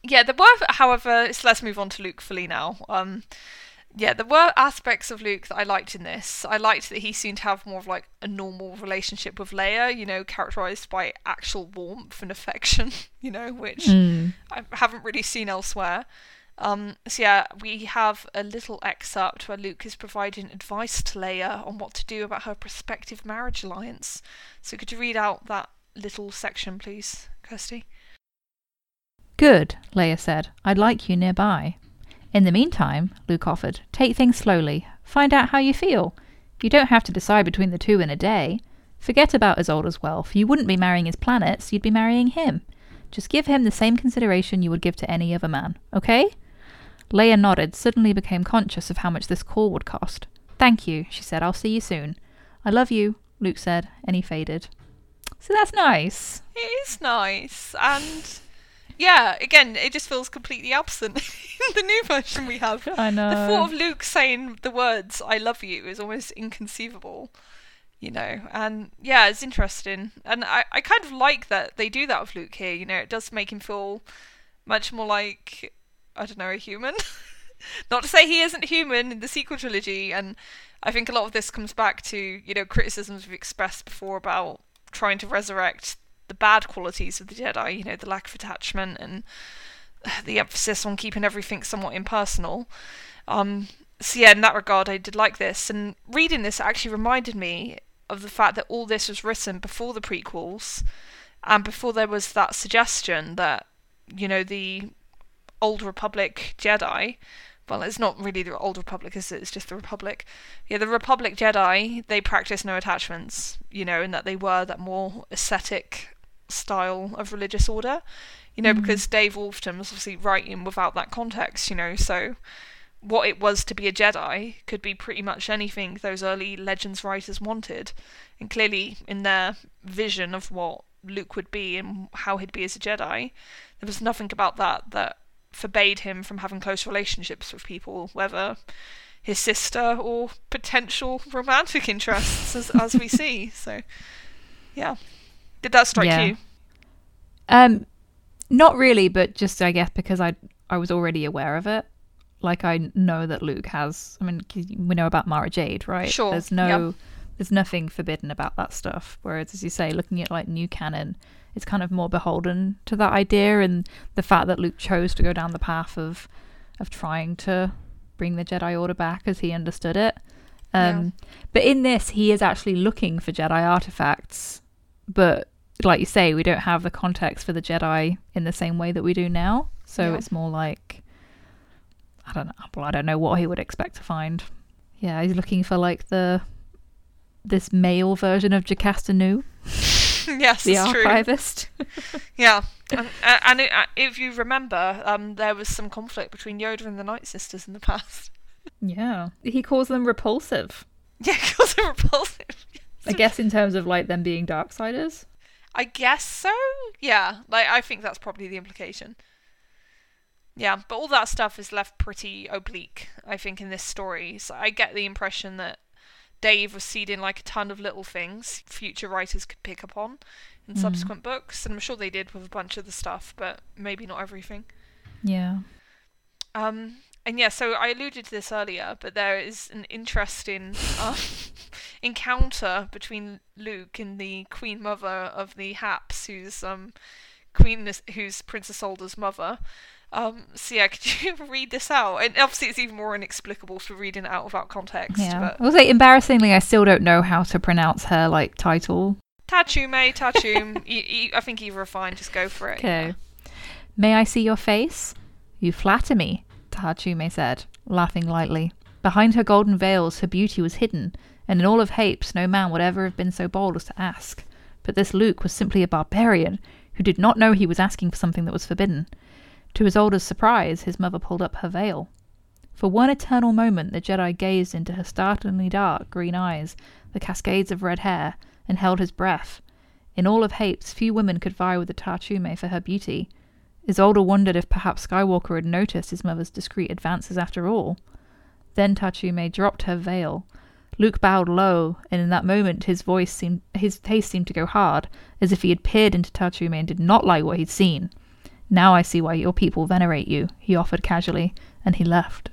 yeah, there were, however, so let's move on to Luke fully now. Um, yeah, there were aspects of Luke that I liked in this. I liked that he seemed to have more of like a normal relationship with Leia, you know, characterized by actual warmth and affection, you know, which Mm. I haven't really seen elsewhere. Um, so yeah, we have a little excerpt where Luke is providing advice to Leia on what to do about her prospective marriage alliance. So could you read out that little section, please, Kirsty? Good, Leia said. I'd like you nearby. In the meantime, Luke offered, take things slowly. Find out how you feel. You don't have to decide between the two in a day. Forget about Isolder's wealth. You wouldn't be marrying his planets, you'd be marrying him. Just give him the same consideration you would give to any other man, okay? Leia nodded, suddenly became conscious of how much this call would cost. Thank you, she said. I'll see you soon. I love you, Luke said, and he faded. So that's nice. It is nice, and yeah, again, it just feels completely absent in the new version we have. I know. The thought of Luke saying the words "I love you" is almost inconceivable, you know. And yeah, it's interesting, and I I kind of like that they do that with Luke here. You know, it does make him feel much more like I don't know a human. Not to say he isn't human in the sequel trilogy, and I think a lot of this comes back to you know criticisms we've expressed before about trying to resurrect the bad qualities of the Jedi. You know, the lack of attachment and the emphasis on keeping everything somewhat impersonal. Um, so yeah, in that regard, I did like this, and reading this actually reminded me of the fact that all this was written before the prequels, and before there was that suggestion that you know the old Republic Jedi. Well, it's not really the old Republic, is it? It's just the Republic. Yeah, the Republic Jedi they practice no attachments, you know, and that they were that more ascetic style of religious order you know, Mhm. because Dave Wolverton was obviously writing without that context, you know, so what it was to be a Jedi could be pretty much anything those early Legends writers wanted. And clearly, in their vision of what Luke would be and how he'd be as a Jedi, there was nothing about that that forbade him from having close relationships with people, whether his sister or potential romantic interests, as, as we see. So, yeah. Did that strike Yeah. you? Um, not really, but just I guess because I I was already aware of it. Like I know that Luke has. I mean, we know about Mara Jade, right? Sure, There's no, there's nothing forbidden about that stuff. Whereas, as you say, looking at like new canon, it's kind of more beholden to that idea and the fact that Luke chose to go down the path of of trying to bring the Jedi Order back as he understood it. Um, But in this, he is actually looking for Jedi artifacts, but like you say, we don't have the context for the Jedi in the same way that we do now. So Yeah. it's more like I don't know. Well, I don't know what he would expect to find. Yeah, he's looking for like the this male version of Jocasta Nu, yes, the it's true. archivist. Yeah, and, uh, and it, uh, if you remember, um, there was some conflict between Yoda and the Night Sisters in the past. yeah, he calls them repulsive. Yeah, because they're repulsive. I guess in terms of like them being darksiders. I guess so. Yeah, like I think that's probably the implication. Yeah, but all that stuff is left pretty oblique, I think, in this story. So I get the impression that Dave was seeding like a ton of little things future writers could pick up on in Mm. subsequent books, and I'm sure they did with a bunch of the stuff, but maybe not everything. Yeah. Um, and yeah, so I alluded to this earlier, but there is an interesting um, encounter between Luke and the Queen Mother of the Haps, who's um, Queen, who's Prince Isolder's mother. Um, so yeah, could you read this out? And obviously, it's even more inexplicable for reading it out without context. Yeah. But say, embarrassingly, I still don't know how to pronounce her like title. Tachume, Tachum, I think either are fine. Just go for it. Okay. May I see your face? You flatter me, Ta'a Chume said, laughing lightly. Behind her golden veils, her beauty was hidden, and in all of Hapes, no man would ever have been so bold as to ask. But this Luke was simply a barbarian who did not know he was asking for something that was forbidden. To Isolder's surprise, his mother pulled up her veil. For one eternal moment, the Jedi gazed into her startlingly dark green eyes, the cascades of red hair, and held his breath. In all of Hapes, few women could vie with the Ta'a Chume for her beauty. Isolder wondered if perhaps Skywalker had noticed his mother's discreet advances after all. Then Ta'a Chume dropped her veil. Luke bowed low, and in that moment his voice seemed his face seemed to go hard, as if he had peered into Ta'a Chume and did not like what he'd seen. Now I see why your people venerate you, he offered casually, and he left.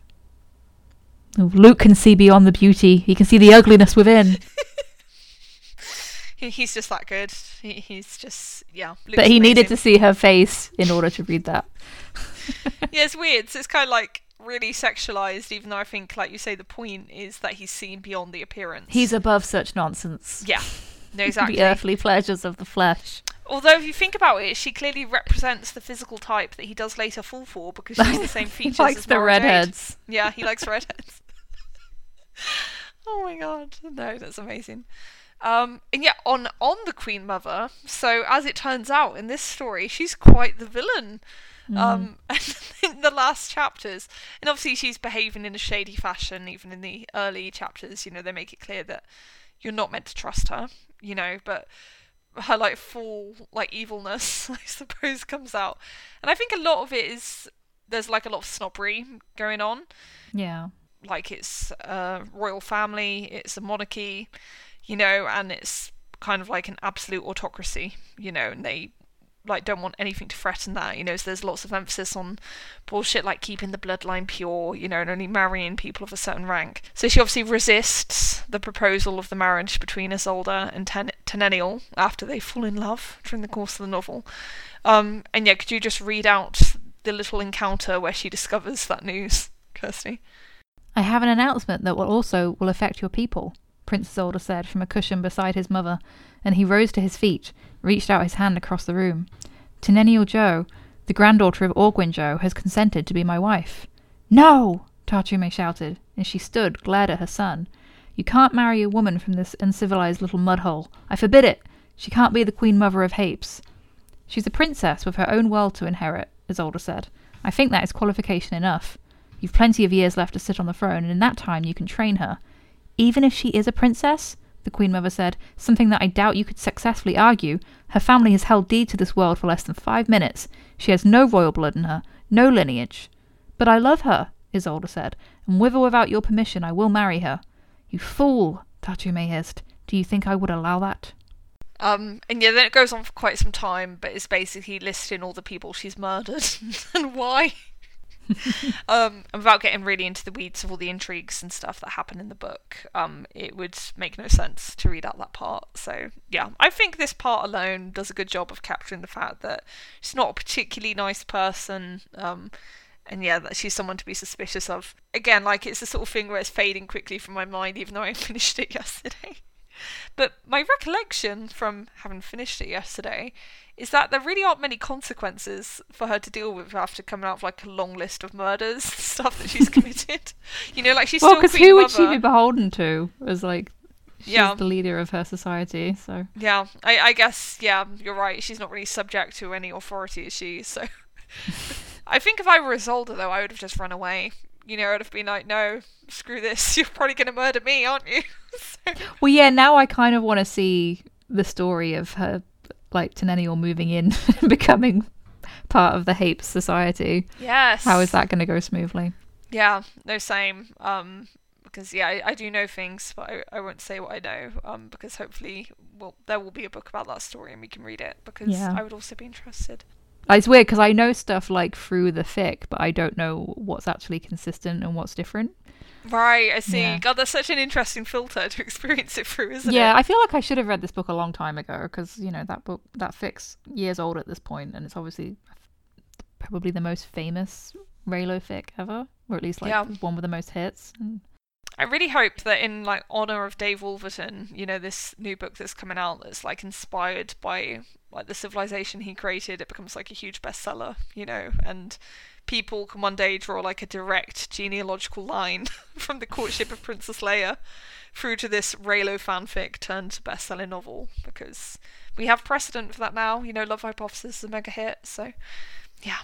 Luke can see beyond the beauty. He can see the ugliness within. He's just that good. He, he's just yeah. but Luke's he needed to see her face in order to read that. yeah, it's weird. So it's kind of like really sexualized, even though I think, like you say, the point is that he's seen beyond the appearance. He's above such nonsense. yeah, no, exactly. The earthly pleasures of the flesh. Although, if you think about it, she clearly represents the physical type that he does later fall for because she has the same he features likes as the Mara Jade. redheads. Yeah, he likes redheads. oh my god, no, that's amazing. Um, and yet, on on the Queen Mother. So as it turns out in this story, she's quite the villain. Um, in the last chapters, and obviously she's behaving in a shady fashion. Even in the early chapters, you know, they make it clear that you're not meant to trust her. You know, but her like full like evilness, I suppose, comes out. And I think a lot of it is there's like a lot of snobbery going on Yeah. like it's a royal family, it's a monarchy, you know, and it's kind of like an absolute autocracy, you know, and they like don't want anything to threaten that, you know. So there's lots of emphasis on bullshit like keeping the bloodline pure, you know, and only marrying people of a certain rank. So she obviously resists the proposal of the marriage between Isolder and Ten- Teneniel after they fall in love during the course of the novel. Um, and yeah, could you just read out the little encounter where she discovers that news, Kirsty? I have an announcement that will also will affect your people, Prince Isolder said from a cushion beside his mother, and he rose to his feet, reached out his hand across the room. Teneniel Djo, the granddaughter of Augwynne Djo, has consented to be my wife. No! Ta'a Chume shouted, and she stood, glared at her son. You can't marry a woman from this uncivilized little mudhole. I forbid it. She can't be the queen mother of Hapes. She's a princess with her own world to inherit, Isolder said. I think that is qualification enough. You've plenty of years left to sit on the throne, and in that time you can train her. Even if she is a princess, the Queen Mother said, something that I doubt you could successfully argue, her family has held deed to this world for less than five minutes. She has no royal blood in her, no lineage. But I love her, Isolder said, and with or without your permission I will marry her. You fool, Ta'a Chume hissed. Do you think I would allow that? Um, and yeah, then it goes on for quite some time, but it's basically listing all the people she's murdered and why. um, and without getting really into the weeds of all the intrigues and stuff that happen in the book, um, it would make no sense to read out that part. So yeah, I think this part alone does a good job of capturing the fact that she's not a particularly nice person. Um, and yeah, that she's someone to be suspicious of. Again, like it's the sort of thing where it's fading quickly from my mind, even though I finished it yesterday. But my recollection from having finished it yesterday is that there really aren't many consequences for her to deal with after coming out of like a long list of murders, stuff that she's committed. you know, like she's well, still because who would she be beholden to? As like, she's Yeah. the leader of her society. So Yeah, I, I guess yeah, you're right. She's not really subject to any authority, is she? So, I think if I were Isolder though, I would have just run away. You know, I'd have been like, no, screw this. You're probably gonna murder me, aren't you? so, Well, yeah, now I kind of want to see the story of her, like, Teneniel moving in and becoming part of the Hape society. yes. How is that going to go smoothly? Yeah, no, same. Um, because yeah, I, I do know things, but I, I won't say what I know. Um, because hopefully, well, there will be a book about that story and we can read it because Yeah. I would also be interested. Uh, It's weird because I know stuff like through the fic, but I don't know what's actually consistent and what's different. Right, I see. Yeah. God, that's such an interesting filter to experience it through, isn't yeah, it? Yeah, I feel like I should have read this book a long time ago because you know that book that fic's years old at this point, and it's obviously probably the most famous Reylo fic ever, or at least like Yeah. one with the most hits. And I really hope that in like honor of Dave Wolverton, you know, this new book that's coming out that's like inspired by like the civilization he created, it becomes like a huge bestseller, you know, and people can one day draw like a direct genealogical line from the courtship of Princess Leia through to this Reylo fanfic turned best-selling novel because we have precedent for that now. You know, Love Hypothesis is a mega hit, so yeah.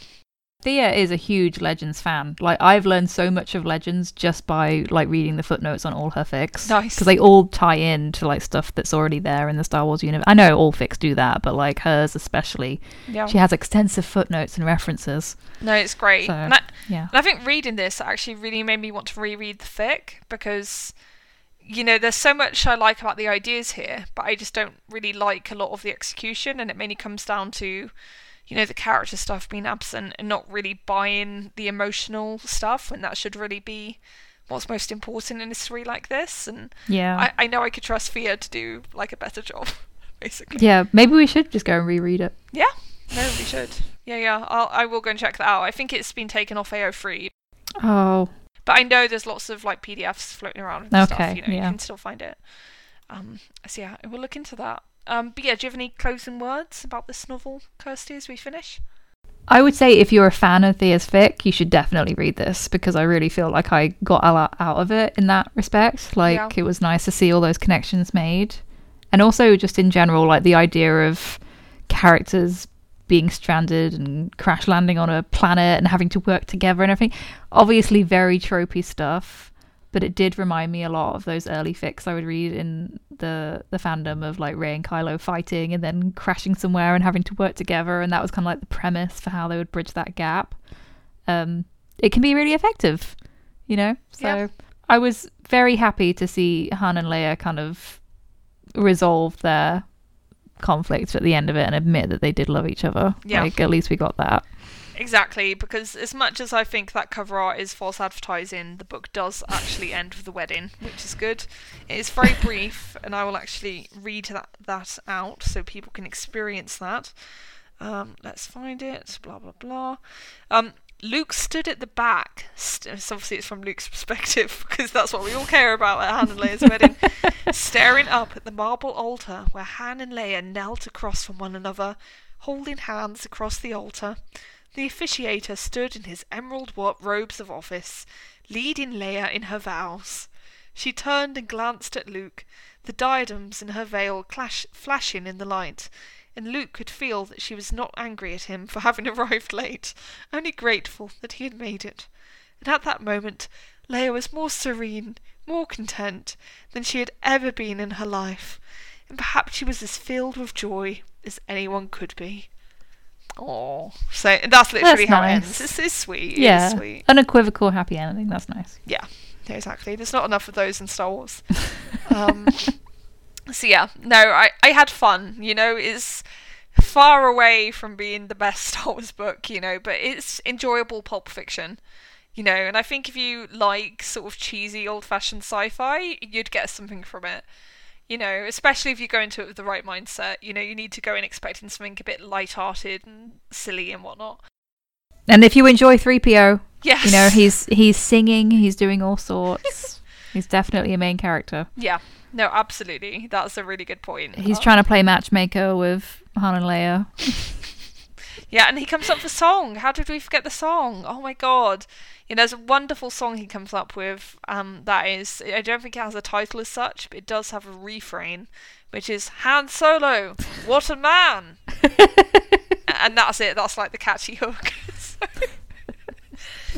Thea is a huge Legends fan. Like I've learned so much of Legends just by like reading the footnotes on all her fics. Nice. because they all tie in to like stuff that's already there in the Star Wars universe. I know all fics do that, but like hers especially, Yeah. she has extensive footnotes and references. No, it's great. So- And I, Yeah. And I think reading this actually really made me want to reread the fic because, you know, there's so much I like about the ideas here, but I just don't really like a lot of the execution, and it mainly comes down to, you know, the character stuff being absent and not really buying the emotional stuff, when that should really be what's most important in a story like this. And Yeah. I, I know I could trust Fia to do like a better job, basically. yeah, maybe we should just go and reread it. Yeah, no, we should. Yeah, yeah, I'll, I will go and check that out. I think it's been taken off AO3, Oh, But I know there's lots of like PDFs floating around and stuff. Okay, You know, you can still find it. Um, so yeah, we'll look into that. Um, but yeah, do you have any closing words about this novel, Kirsty, as we finish? I would say if you're a fan of Thea's fic, you should definitely read this because I really feel like I got a lot out of it in that respect. Like Yeah. it was nice to see all those connections made, and also just in general, like the idea of characters being stranded and crash landing on a planet and having to work together and everything. Obviously, very tropey stuff, but it did remind me a lot of those early fics I would read in the the fandom of like Rey and Kylo fighting and then crashing somewhere and having to work together, and that was kind of like the premise for how they would bridge that gap. Um, it can be really effective, you know. So Yeah. I was very happy to see Han and Leia kind of resolve their conflict at the end of it and admit that they did love each other. Yeah. Like at least we got that. Exactly, because as much as I think that cover art is false advertising, the book does actually end with the wedding, which is good. It is very brief, and I will actually read that, that out so people can experience that. Um, let's find it. Blah blah blah. Um, Luke stood at the back. St- so obviously, it's from Luke's perspective because that's what we all care about at Han and Leia's wedding. Staring up at the marble altar where Han and Leia knelt across from one another, holding hands across the altar. The officiator stood in his emerald robes of office, leading Leia in her vows. She turned and glanced at Luke, the diadems in her veil clash- flashing in the light, and Luke could feel that she was not angry at him for having arrived late, only grateful that he had made it. And at that moment, Leia was more serene, more content than she had ever been in her life, and perhaps she was as filled with joy as anyone could be. Oh, so that's literally That's how it nice. ends. It's, it's sweet. It yeah. sweet. Unequivocal happy ending. That's nice. Yeah, exactly. There's not enough of those in Star Wars. Um, so yeah, no, I I had fun. You know, it's far away from being the best Star Wars book. You know, but it's enjoyable pulp fiction. You know, and I think if you like sort of cheesy, old-fashioned sci-fi, you'd get something from it. You know, especially if you go into it with the right mindset. You know, you need to go in expecting something a bit light-hearted and silly and whatnot. And if you enjoy 3PO, Yes. you know, he's he's singing, he's doing all sorts. he's definitely a main character. Yeah. No, absolutely. That's a really good point. He's Uh, trying to play matchmaker with Han and Leia. Yeah, and he comes up with a song. How did we forget the song? Oh my god. You know, there's a wonderful song he comes up with. Um, that is, I don't think it has a title as such, but it does have a refrain, which is Han Solo, what a man! and that's it. That's like the catchy hook. So-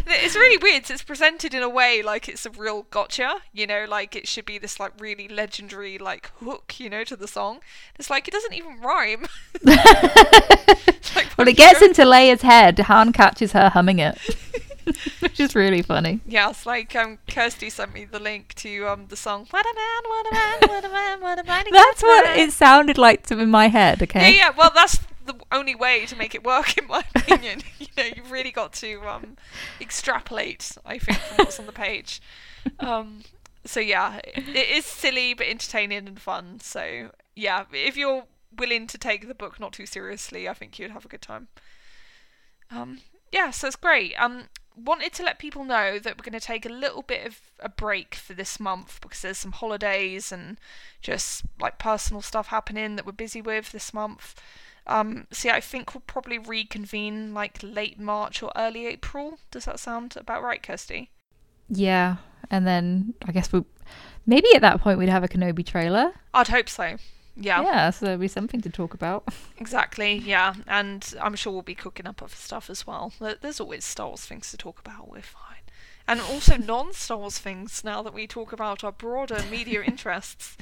it's really weird. so It's presented in a way like it's a real gotcha. You know, like it should be this like really legendary like hook. You know, to the song. It's like it doesn't even rhyme. Like, Well, it gets into Leia's head. Han catches her humming it. which is really funny. Yeah, it's like um, Kirsty sent me the link to um the song "What a Man, What a Man, What a Man, What a Man." That's what it sounded like to in my head. Yeah, Okay. yeah. Well, that's the only way to make it work, in my opinion. you know, you've really got to um extrapolate. I think from what's on the page. Um, so yeah, it is silly but entertaining and fun. So yeah, if you're willing to take the book not too seriously, I think you'd have a good time. Um, yeah, so it's great. Um, wanted to let people know that we're going to take a little bit of a break for this month because there's some holidays and just like personal stuff happening that we're busy with this month. Um, so yeah, I think we'll probably reconvene like late March or early April. Does that sound about right, Kirsty? Yeah, and then I guess we'll maybe at that point we'd have a Kenobi trailer. I'd hope so. Yeah, Yeah, so there'll be something to talk about. exactly. Yeah, and I'm sure we'll be cooking up other stuff as well. There's always Star Wars things to talk about. We're fine. And also non-Star Wars things now that we talk about our broader media interests.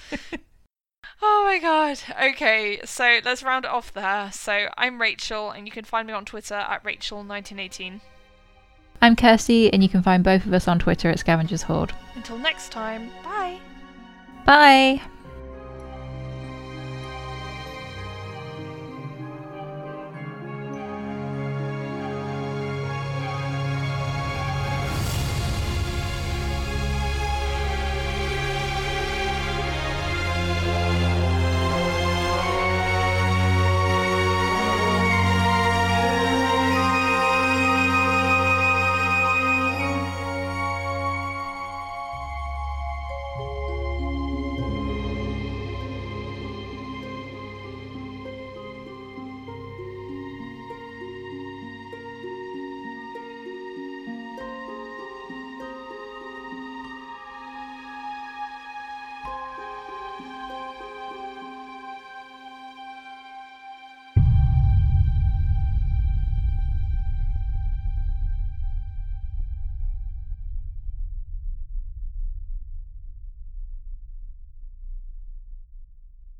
Oh my god. Okay, so let's round it off there. So I'm Rachel, and you can find me on Twitter at Rachel1918. I'm Kirsty, and you can find both of us on Twitter at Scavenger's Hoard. Until next time, bye. Bye.